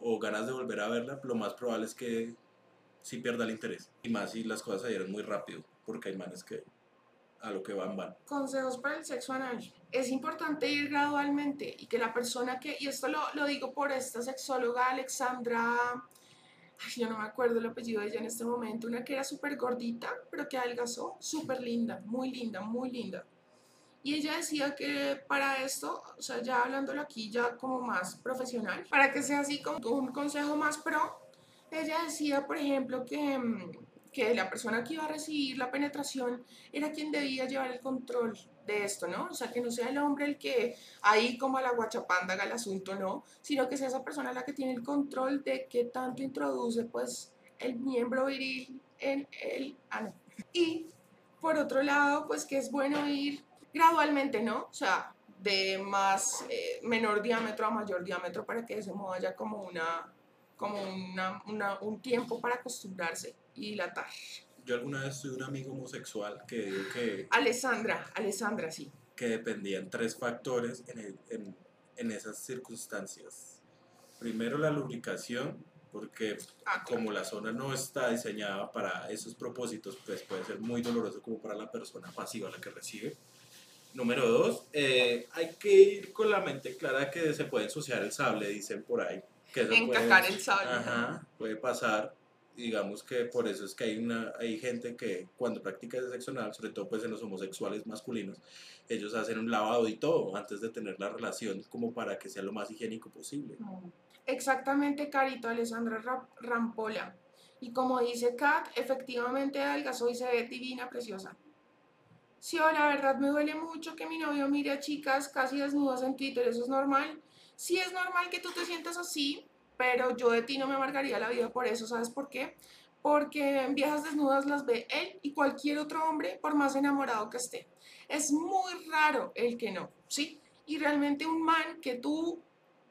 o ganas de volver a verla, lo más probable es que sí pierda el interés. Y más si las cosas se dieron muy rápido, porque hay manes que a lo que van van. Consejos para el sexo anal. Es importante ir gradualmente y que la persona que, y esto lo, lo digo por esta sexóloga Alexandra, yo no me acuerdo el apellido de ella en este momento, una que era súper gordita, pero que adelgazó, súper linda, muy linda, muy linda. Y ella decía que para esto, o sea, ya hablándolo aquí ya como más profesional, para que sea así como un consejo más pro, ella decía, por ejemplo, que, mm, que la persona que iba a recibir la penetración era quien debía llevar el control de esto, ¿no? O sea, que no sea el hombre el que ahí como a la guachapanda haga el asunto, no, sino que sea esa persona la que tiene el control de qué tanto introduce, pues, el miembro viril en el ano. Y, por otro lado, pues que es bueno ir gradualmente, ¿no? O sea, de más, eh, menor diámetro a mayor diámetro para que de ese modo haya como una, como una, una- un tiempo para acostumbrarse y dilatar. Yo alguna vez tuve un amigo homosexual que dijo que, Alessandra, Alessandra, sí. que dependían tres factores en, el- en, en esas circunstancias. Primero la lubricación, porque Ah, claro. como la zona no está diseñada para esos propósitos, pues puede ser muy doloroso como para la persona pasiva la que recibe. Número dos, eh, hay que ir con la mente clara que se puede ensuciar el sable, dicen por ahí. Que eso Encajar puede- el sable. Ajá, puede pasar. Digamos que por eso es que hay, una, hay gente que cuando practica ese sexo anal, sobre todo pues en los homosexuales masculinos, ellos hacen un lavado y todo antes de tener la relación como para que sea lo más higiénico posible. Exactamente, Carito, Alessandra Ra- Rampola. Y como dice Kat, efectivamente adelgazó y se ve divina, preciosa. Sí, la verdad me duele mucho que mi novio mire a chicas casi desnudas en Twitter, ¿eso es normal? Sí es normal que tú te sientas así, pero yo de ti no me amargaría la vida por eso, ¿sabes por qué? Porque en viejas desnudas las ve él y cualquier otro hombre, por más enamorado que esté. Es muy raro el que no, ¿sí? Y realmente un man que tú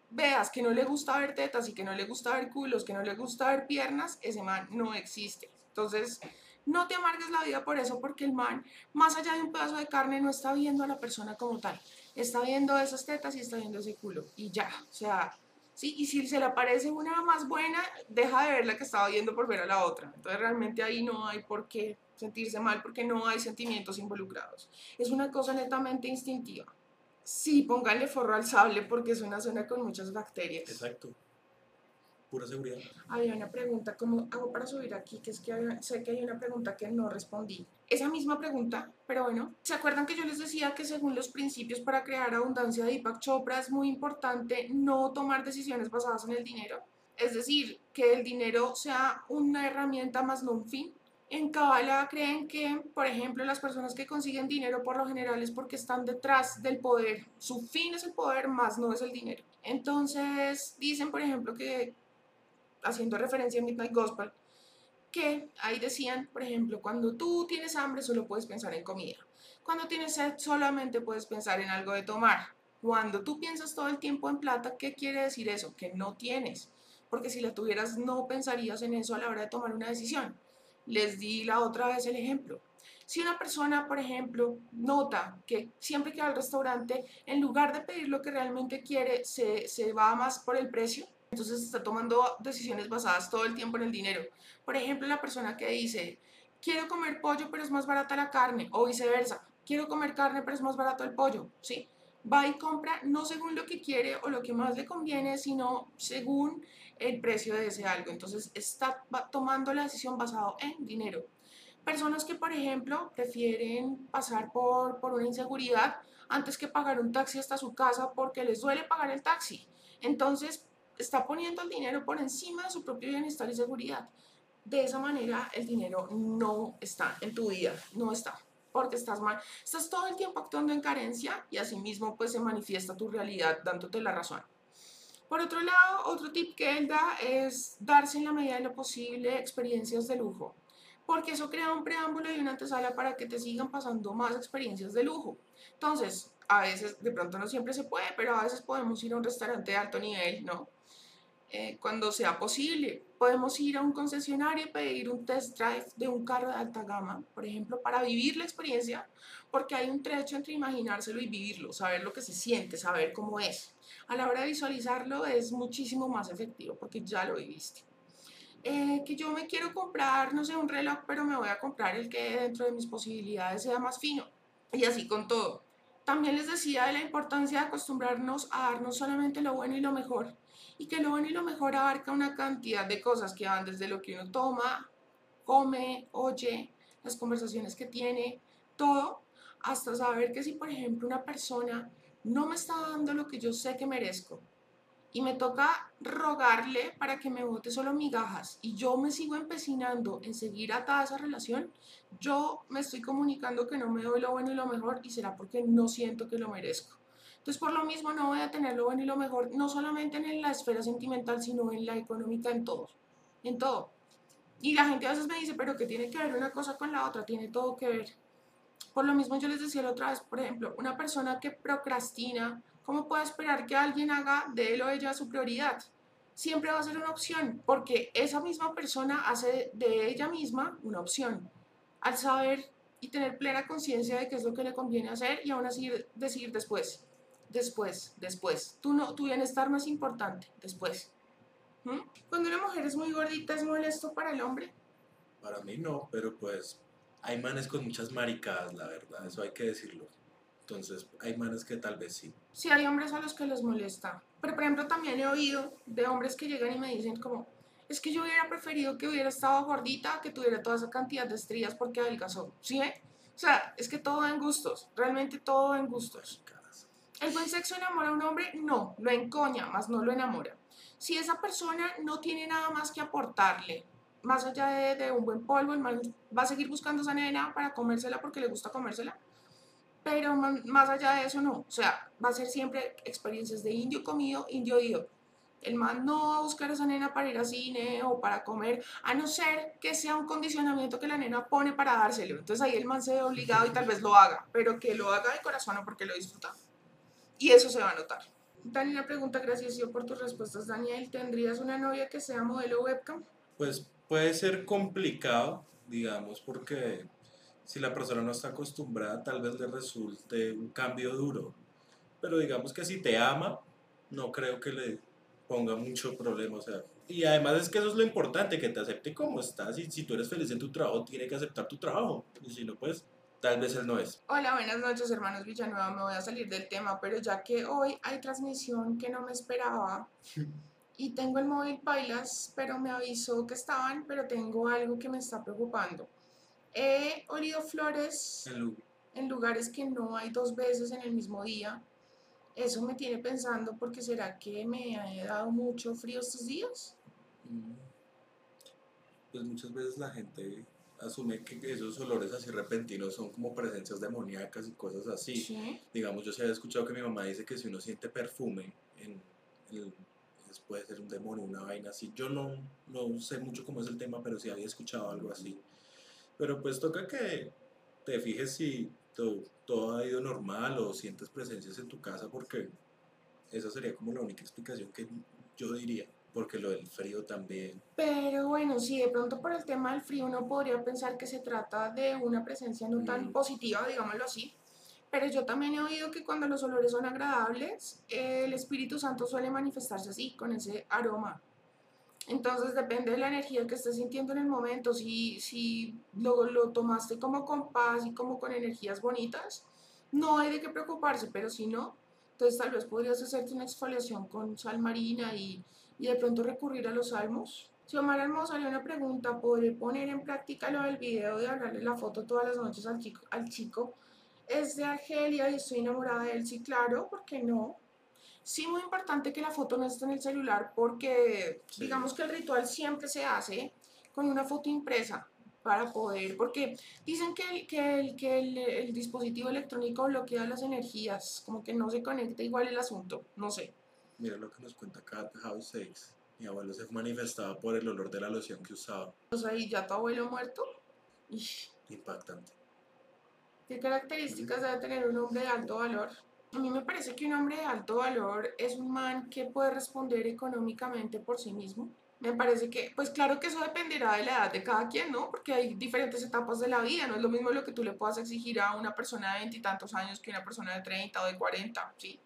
veas que no le gusta ver tetas y que no le gusta ver culos, que no le gusta ver piernas, ese man no existe. Entonces, no te amargues la vida por eso, porque el man, más allá de un pedazo de carne, no está viendo a la persona como tal. Está viendo esas tetas y está viendo ese culo. Y ya, o sea, sí, y si se le aparece una más buena, deja de ver la que estaba viendo por ver a la otra. Entonces, realmente ahí no hay por qué sentirse mal, porque no hay sentimientos involucrados. Es una cosa netamente instintiva. Sí, pónganle forro al sable porque es una zona con muchas bacterias. Exacto. Pura seguridad. Había una pregunta, ¿cómo hago para subir aquí? Que es que había- sé que hay una pregunta que no respondí. Esa misma pregunta, pero bueno, ¿se acuerdan que yo les decía que según los principios para crear abundancia de Deepak Chopra es muy importante no tomar decisiones basadas en el dinero? Es decir, que el dinero sea una herramienta más no un fin. En Kabbalah creen que, por ejemplo, las personas que consiguen dinero por lo general es porque están detrás del poder. Su fin es el poder, más no es el dinero. Entonces, dicen, por ejemplo, que, haciendo referencia a Midnight Gospel, que ahí decían, por ejemplo, cuando tú tienes hambre solo puedes pensar en comida. Cuando tienes sed solamente puedes pensar en algo de tomar. Cuando tú piensas todo el tiempo en plata, ¿qué quiere decir eso? Que no tienes. Porque si la tuvieras no pensarías en eso a la hora de tomar una decisión. Les di la otra vez el ejemplo. Si una persona, por ejemplo, nota que siempre que va al restaurante, en lugar de pedir lo que realmente quiere, se, se va más por el precio, entonces está tomando decisiones basadas todo el tiempo en el dinero. Por ejemplo, la persona que dice, quiero comer pollo pero es más barata la carne, o viceversa, quiero comer carne pero es más barato el pollo, ¿sí? Va y compra no según lo que quiere o lo que más le conviene, sino según el precio de ese algo. Entonces está tomando la decisión basado en dinero. Personas que, por ejemplo, prefieren pasar por, por una inseguridad antes que pagar un taxi hasta su casa porque les duele pagar el taxi. Entonces está poniendo el dinero por encima de su propio bienestar y seguridad. De esa manera el dinero no está en tu vida, no está, porque estás mal, estás todo el tiempo actuando en carencia y asimismo pues se manifiesta tu realidad dándote la razón. Por otro lado, otro tip que él da es darse en la medida de lo posible experiencias de lujo, porque eso crea un preámbulo y una antesala para que te sigan pasando más experiencias de lujo. Entonces, a veces, de pronto no siempre se puede, pero a veces podemos ir a un restaurante de alto nivel, ¿no? Eh, cuando sea posible. Podemos ir a un concesionario y pedir un test drive de un carro de alta gama, por ejemplo, para vivir la experiencia, porque hay un trecho entre imaginárselo y vivirlo, saber lo que se siente, saber cómo es. A la hora de visualizarlo es muchísimo más efectivo porque ya lo viviste. Eh, que yo me quiero comprar, no sé, un reloj, pero me voy a comprar el que dentro de mis posibilidades sea más fino. Y así con todo. También les decía de la importancia de acostumbrarnos a darnos solamente lo bueno y lo mejor, y que lo bueno y lo mejor abarca una cantidad de cosas que van desde lo que uno toma, come, oye, las conversaciones que tiene, todo, hasta saber que si por ejemplo una persona no me está dando lo que yo sé que merezco y me toca rogarle para que me bote solo migajas y yo me sigo empecinando en seguir atada a esa relación, yo me estoy comunicando que no me doy lo bueno y lo mejor y será porque no siento que lo merezco. Entonces, por lo mismo, no voy a tener lo bueno y lo mejor, no solamente en la esfera sentimental, sino en la económica, en todo. En todo. Y la gente a veces me dice, pero ¿qué tiene que ver una cosa con la otra? Tiene todo que ver. Por lo mismo, yo les decía la otra vez, por ejemplo, una persona que procrastina, ¿cómo puede esperar que alguien haga de él o ella su prioridad? Siempre va a ser una opción, porque esa misma persona hace de ella misma una opción. Al saber y tener plena conciencia de qué es lo que le conviene hacer y aún así decir después, después, después. Tu, no, tu bienestar no es importante, después. ¿Mm? Cuando una mujer es muy gordita, ¿es molesto para el hombre? Para mí no, pero pues hay manes con muchas maricadas, la verdad, eso hay que decirlo. Entonces, hay manes que tal vez sí. Sí, hay hombres a los que les molesta. Pero, por ejemplo, también he oído de hombres que llegan y me dicen como, es que yo hubiera preferido que hubiera estado gordita, que tuviera toda esa cantidad de estrías porque adelgazó. ¿Sí? O sea, es que todo en gustos, realmente todo en gustos. ¿El buen sexo enamora a un hombre? No, lo encoña, más no lo enamora. Si esa persona no tiene nada más que aportarle, más allá de, un buen polvo, el man va a seguir buscando esa nena para comérsela porque le gusta comérsela. Pero más allá de eso, no. O sea, va a ser siempre experiencias de indio comido, indio ido. El man no va a buscar a esa nena para ir al cine o para comer, a no ser que sea un condicionamiento que la nena pone para dárselo. Entonces ahí el man se ve obligado y tal vez lo haga, pero que lo haga de corazón o porque lo disfruta. Y eso se va a notar. Daniela pregunta, gracias yo por tus respuestas, Daniel. ¿Tendrías una novia que sea modelo webcam? Pues puede ser complicado, digamos, porque si la persona no está acostumbrada, tal vez le resulte un cambio duro. Pero digamos que si te ama, no creo que le ponga mucho problema. O sea, y además es que eso es lo importante, que te acepte como estás. Y si tú eres feliz en tu trabajo, tiene que aceptar tu trabajo. Y si no, pues tal vez él no es. Hola, buenas noches, hermanos Villanueva. Me voy a salir del tema, pero ya que hoy hay transmisión que no me esperaba y tengo el móvil bailas, pero me avisó que estaban, pero tengo algo que me está preocupando. He olido flores en lugares que no hay dos veces en el mismo día. Eso me tiene pensando porque será que me ha dado mucho frío estos días. Mm. Pues muchas veces la gente asume que esos olores así repentinos son como presencias demoníacas y cosas así. Digamos, yo se había escuchado que mi mamá dice que si uno siente perfume, en, puede ser un demonio, una vaina así. Yo no, no sé mucho cómo es el tema, pero sí había escuchado algo así. Pero pues toca que te fijes si todo, todo ha ido normal o sientes presencias en tu casa, porque esa sería como la única explicación que yo diría porque lo del frío también. Pero bueno, si de pronto por el tema del frío uno podría pensar que se trata de una presencia no tan mm. positiva, digámoslo así. Pero yo también he oído que cuando los olores son agradables, el Espíritu Santo suele manifestarse así, con ese aroma. Entonces depende de la energía que estés sintiendo en el momento. Si, si lo, lo tomaste como con paz y como con energías bonitas, no hay de qué preocuparse, pero si no, entonces tal vez podrías hacerte una exfoliación con sal marina y y de pronto recurrir a los salmos. Si Omar Hermoso haría una pregunta, ¿podré poner en práctica lo del video de hablarle la foto todas las noches al chico? Al chico? Es de Argelia y estoy enamorada de él, sí, claro, ¿por qué no? Sí, muy importante que la foto no esté en el celular porque digamos que el ritual siempre se hace con una foto impresa para poder, porque dicen que, el, que, el, que el, el, dispositivo electrónico bloquea las energías, como que no se conecta igual el asunto, no sé. Mira lo que nos cuenta Cat House 6. Mi abuelo se manifestaba por el olor de la loción que usaba. O sea, ¿y ya tu abuelo muerto? Impactante. ¿Qué características debe tener un hombre de alto valor? A mí me parece que un hombre de alto valor es un man que puede responder económicamente por sí mismo. Me parece que, pues claro que eso dependerá de la edad de cada quien, ¿no? Porque hay diferentes etapas de la vida, no es lo mismo lo que tú le puedas exigir a una persona de veintitantos años que una persona de 30 o de 40, ¿sí?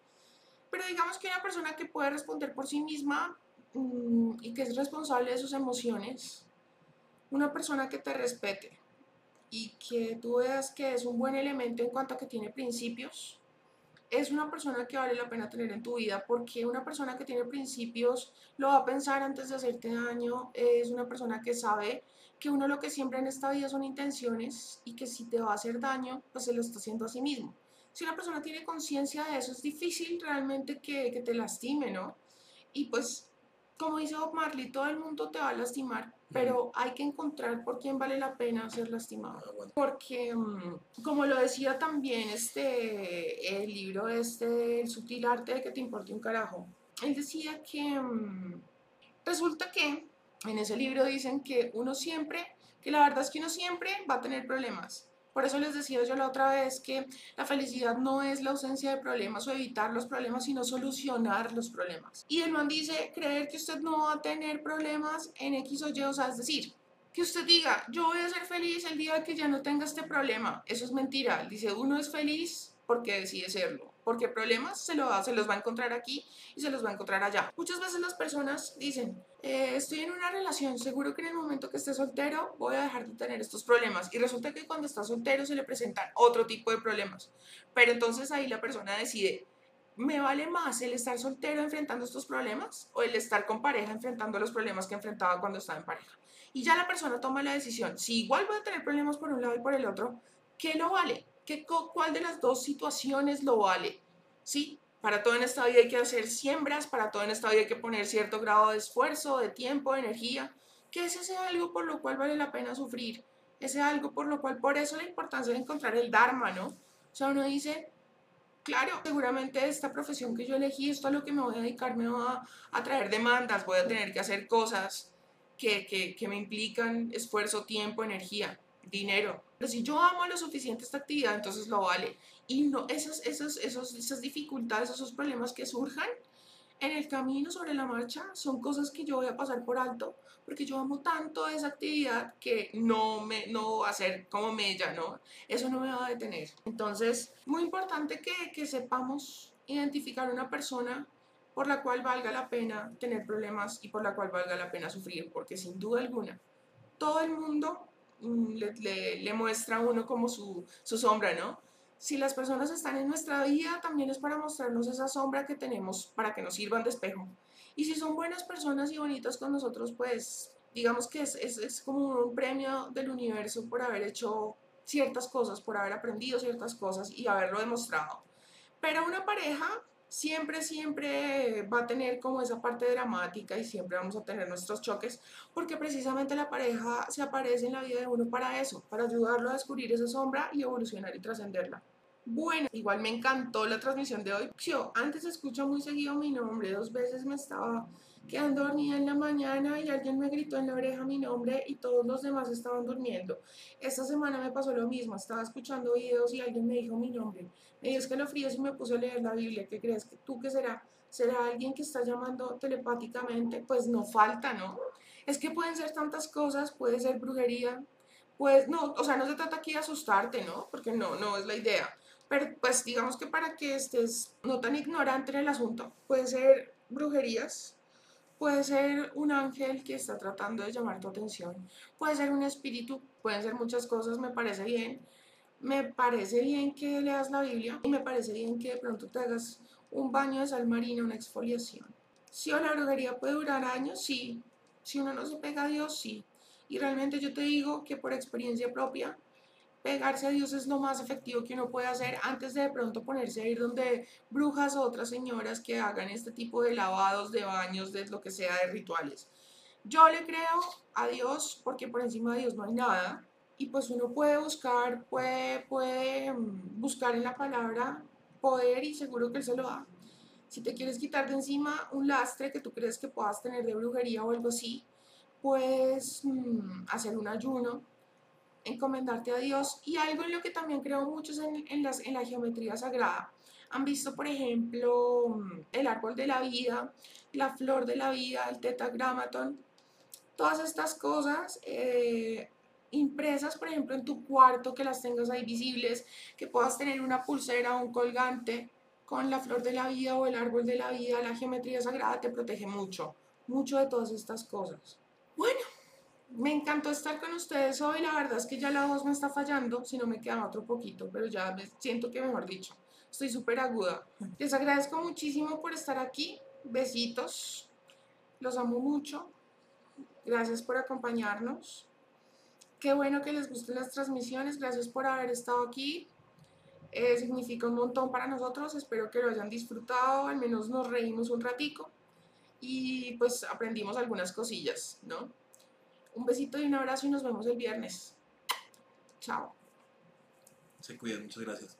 Pero digamos que una persona que puede responder por sí misma mmm, y que es responsable de sus emociones, una persona que te respete y que tú veas que es un buen elemento en cuanto a que tiene principios, es una persona que vale la pena tener en tu vida porque una persona que tiene principios lo va a pensar antes de hacerte daño, es una persona que sabe que uno lo que siembra en esta vida son intenciones y que si te va a hacer daño, pues se lo está haciendo a sí mismo. Si una persona tiene conciencia de eso, es difícil realmente que, que te lastime, ¿no? Y pues como dice Bob Marley, todo el mundo te va a lastimar, pero hay que encontrar por quién vale la pena ser lastimado. Porque, mm, como lo decía también este, el libro este, El sutil arte de que te importe un carajo, él decía que mm, resulta que en ese libro dicen que uno siempre, que la verdad es que uno siempre va a tener problemas, por eso les decía yo la otra vez que la felicidad no es la ausencia de problemas o evitar los problemas, sino solucionar los problemas. Y el man dice, creer que usted no va a tener problemas en X o Y, o sea, es decir, que usted diga, yo voy a ser feliz el día que ya no tenga este problema. Eso es mentira. Dice, uno es feliz porque decide serlo porque problemas se, lo, se los va a encontrar aquí y se los va a encontrar allá. Muchas veces las personas dicen, eh, estoy en una relación, seguro que en el momento que esté soltero voy a dejar de tener estos problemas. Y resulta que cuando está soltero se le presentan otro tipo de problemas. Pero entonces ahí la persona decide, ¿me vale más el estar soltero enfrentando estos problemas o el estar con pareja enfrentando los problemas que enfrentaba cuando estaba en pareja? Y ya la persona toma la decisión, si igual voy a tener problemas por un lado y por el otro, ¿qué lo vale? ¿Qué, ¿Cuál de las dos situaciones lo vale? Sí, para todo en esta vida hay que hacer siembras, para todo en esta vida hay que poner cierto grado de esfuerzo, de tiempo, de energía, que es ese algo por lo cual vale la pena sufrir, ese algo por lo cual, por eso la importancia de encontrar el Dharma, ¿no? O sea, uno dice, claro, seguramente esta profesión que yo elegí, esto a lo que me voy a dedicar me va a traer demandas, voy a tener que hacer cosas que, que, que me implican esfuerzo, tiempo, energía dinero. Pero si yo amo lo suficiente esta actividad, entonces lo vale. Y no, esas, esas, esos, esas dificultades, esos problemas que surjan en el camino sobre la marcha son cosas que yo voy a pasar por alto porque yo amo tanto esa actividad que no me no va a ser como mella, ¿no? Eso no me va a detener. Entonces, muy importante que, que sepamos identificar una persona por la cual valga la pena tener problemas y por la cual valga la pena sufrir, porque sin duda alguna, todo el mundo Mm, le, muestra uno como su, su, sombra, ¿no? Si las personas están en nuestra vida, también es para mostrarnos esa sombra que tenemos, para que nos sirvan de espejo. Y si son buenas personas y bonitas con nosotros, pues digamos que es, es, es como un premio del universo por haber hecho ciertas cosas, por haber aprendido ciertas cosas y haberlo demostrado. Pero una pareja siempre, siempre va a tener como esa parte dramática y siempre vamos a tener nuestros choques, porque precisamente la pareja se aparece en la vida de uno para eso, para ayudarlo a descubrir esa sombra y evolucionar y trascenderla. Bueno, igual me encantó la transmisión de hoy. Yo antes escucho muy seguido mi nombre, dos veces me estaba quedando dormida en la mañana y alguien me gritó en la oreja mi nombre y todos los demás estaban durmiendo. Esta semana me pasó lo mismo, estaba escuchando videos y alguien me dijo mi nombre. Me dio escalofríos y me puse a leer la Biblia. ¿Qué crees que tú qué será? ¿Será alguien que está llamando telepáticamente? Pues no falta, ¿no? Es que pueden ser tantas cosas, puede ser brujería, pues no, o sea, no se trata aquí de asustarte, ¿no? Porque no, no es la idea. Pero pues digamos que para que estés no tan ignorante en el asunto, puede ser brujerías, Puede ser un ángel que está tratando de llamar tu atención. Puede ser un espíritu. Pueden ser muchas cosas. Me parece bien. Me parece bien que leas la Biblia. Y me parece bien que de pronto te hagas un baño de sal marina, una exfoliación. Si la brujería puede durar años, sí. Si uno no se pega a Dios, sí. Y realmente yo te digo que por experiencia propia, pegarse a Dios es lo más efectivo que uno puede hacer antes de de pronto ponerse a ir donde brujas o otras señoras que hagan este tipo de lavados, de baños, de lo que sea, de rituales. Yo le creo a Dios porque por encima de Dios no hay nada y pues uno puede buscar, puede, puede mm, buscar en la palabra poder y seguro que Él se lo da. Si te quieres quitar de encima un lastre que tú crees que puedas tener de brujería o algo así, puedes mm, hacer un ayuno, encomendarte a Dios y algo en lo que también creo muchos en, en, las, en la geometría sagrada. Han visto, por ejemplo, mm, el árbol de la vida, la flor de la vida, el tetragramatón, todas estas cosas eh, impresas, por ejemplo, en tu cuarto, que las tengas ahí visibles, que puedas tener una pulsera o un colgante con la flor de la vida o el árbol de la vida, la geometría sagrada te protege mucho, mucho de todas estas cosas. Bueno, me encantó estar con ustedes hoy. La verdad es que ya la voz me está fallando, si no me queda otro poquito, pero ya siento que mejor dicho, estoy súper aguda. Les agradezco muchísimo por estar aquí. Besitos. Los amo mucho. Gracias por acompañarnos. Qué bueno que les gusten las transmisiones. Gracias por haber estado aquí. Eh, significa un montón para nosotros. Espero que lo hayan disfrutado. Al menos nos reímos un ratico. Y pues aprendimos algunas cosillas, ¿no? Un besito y un abrazo y nos vemos el viernes. Chao. Se cuidan, muchas gracias.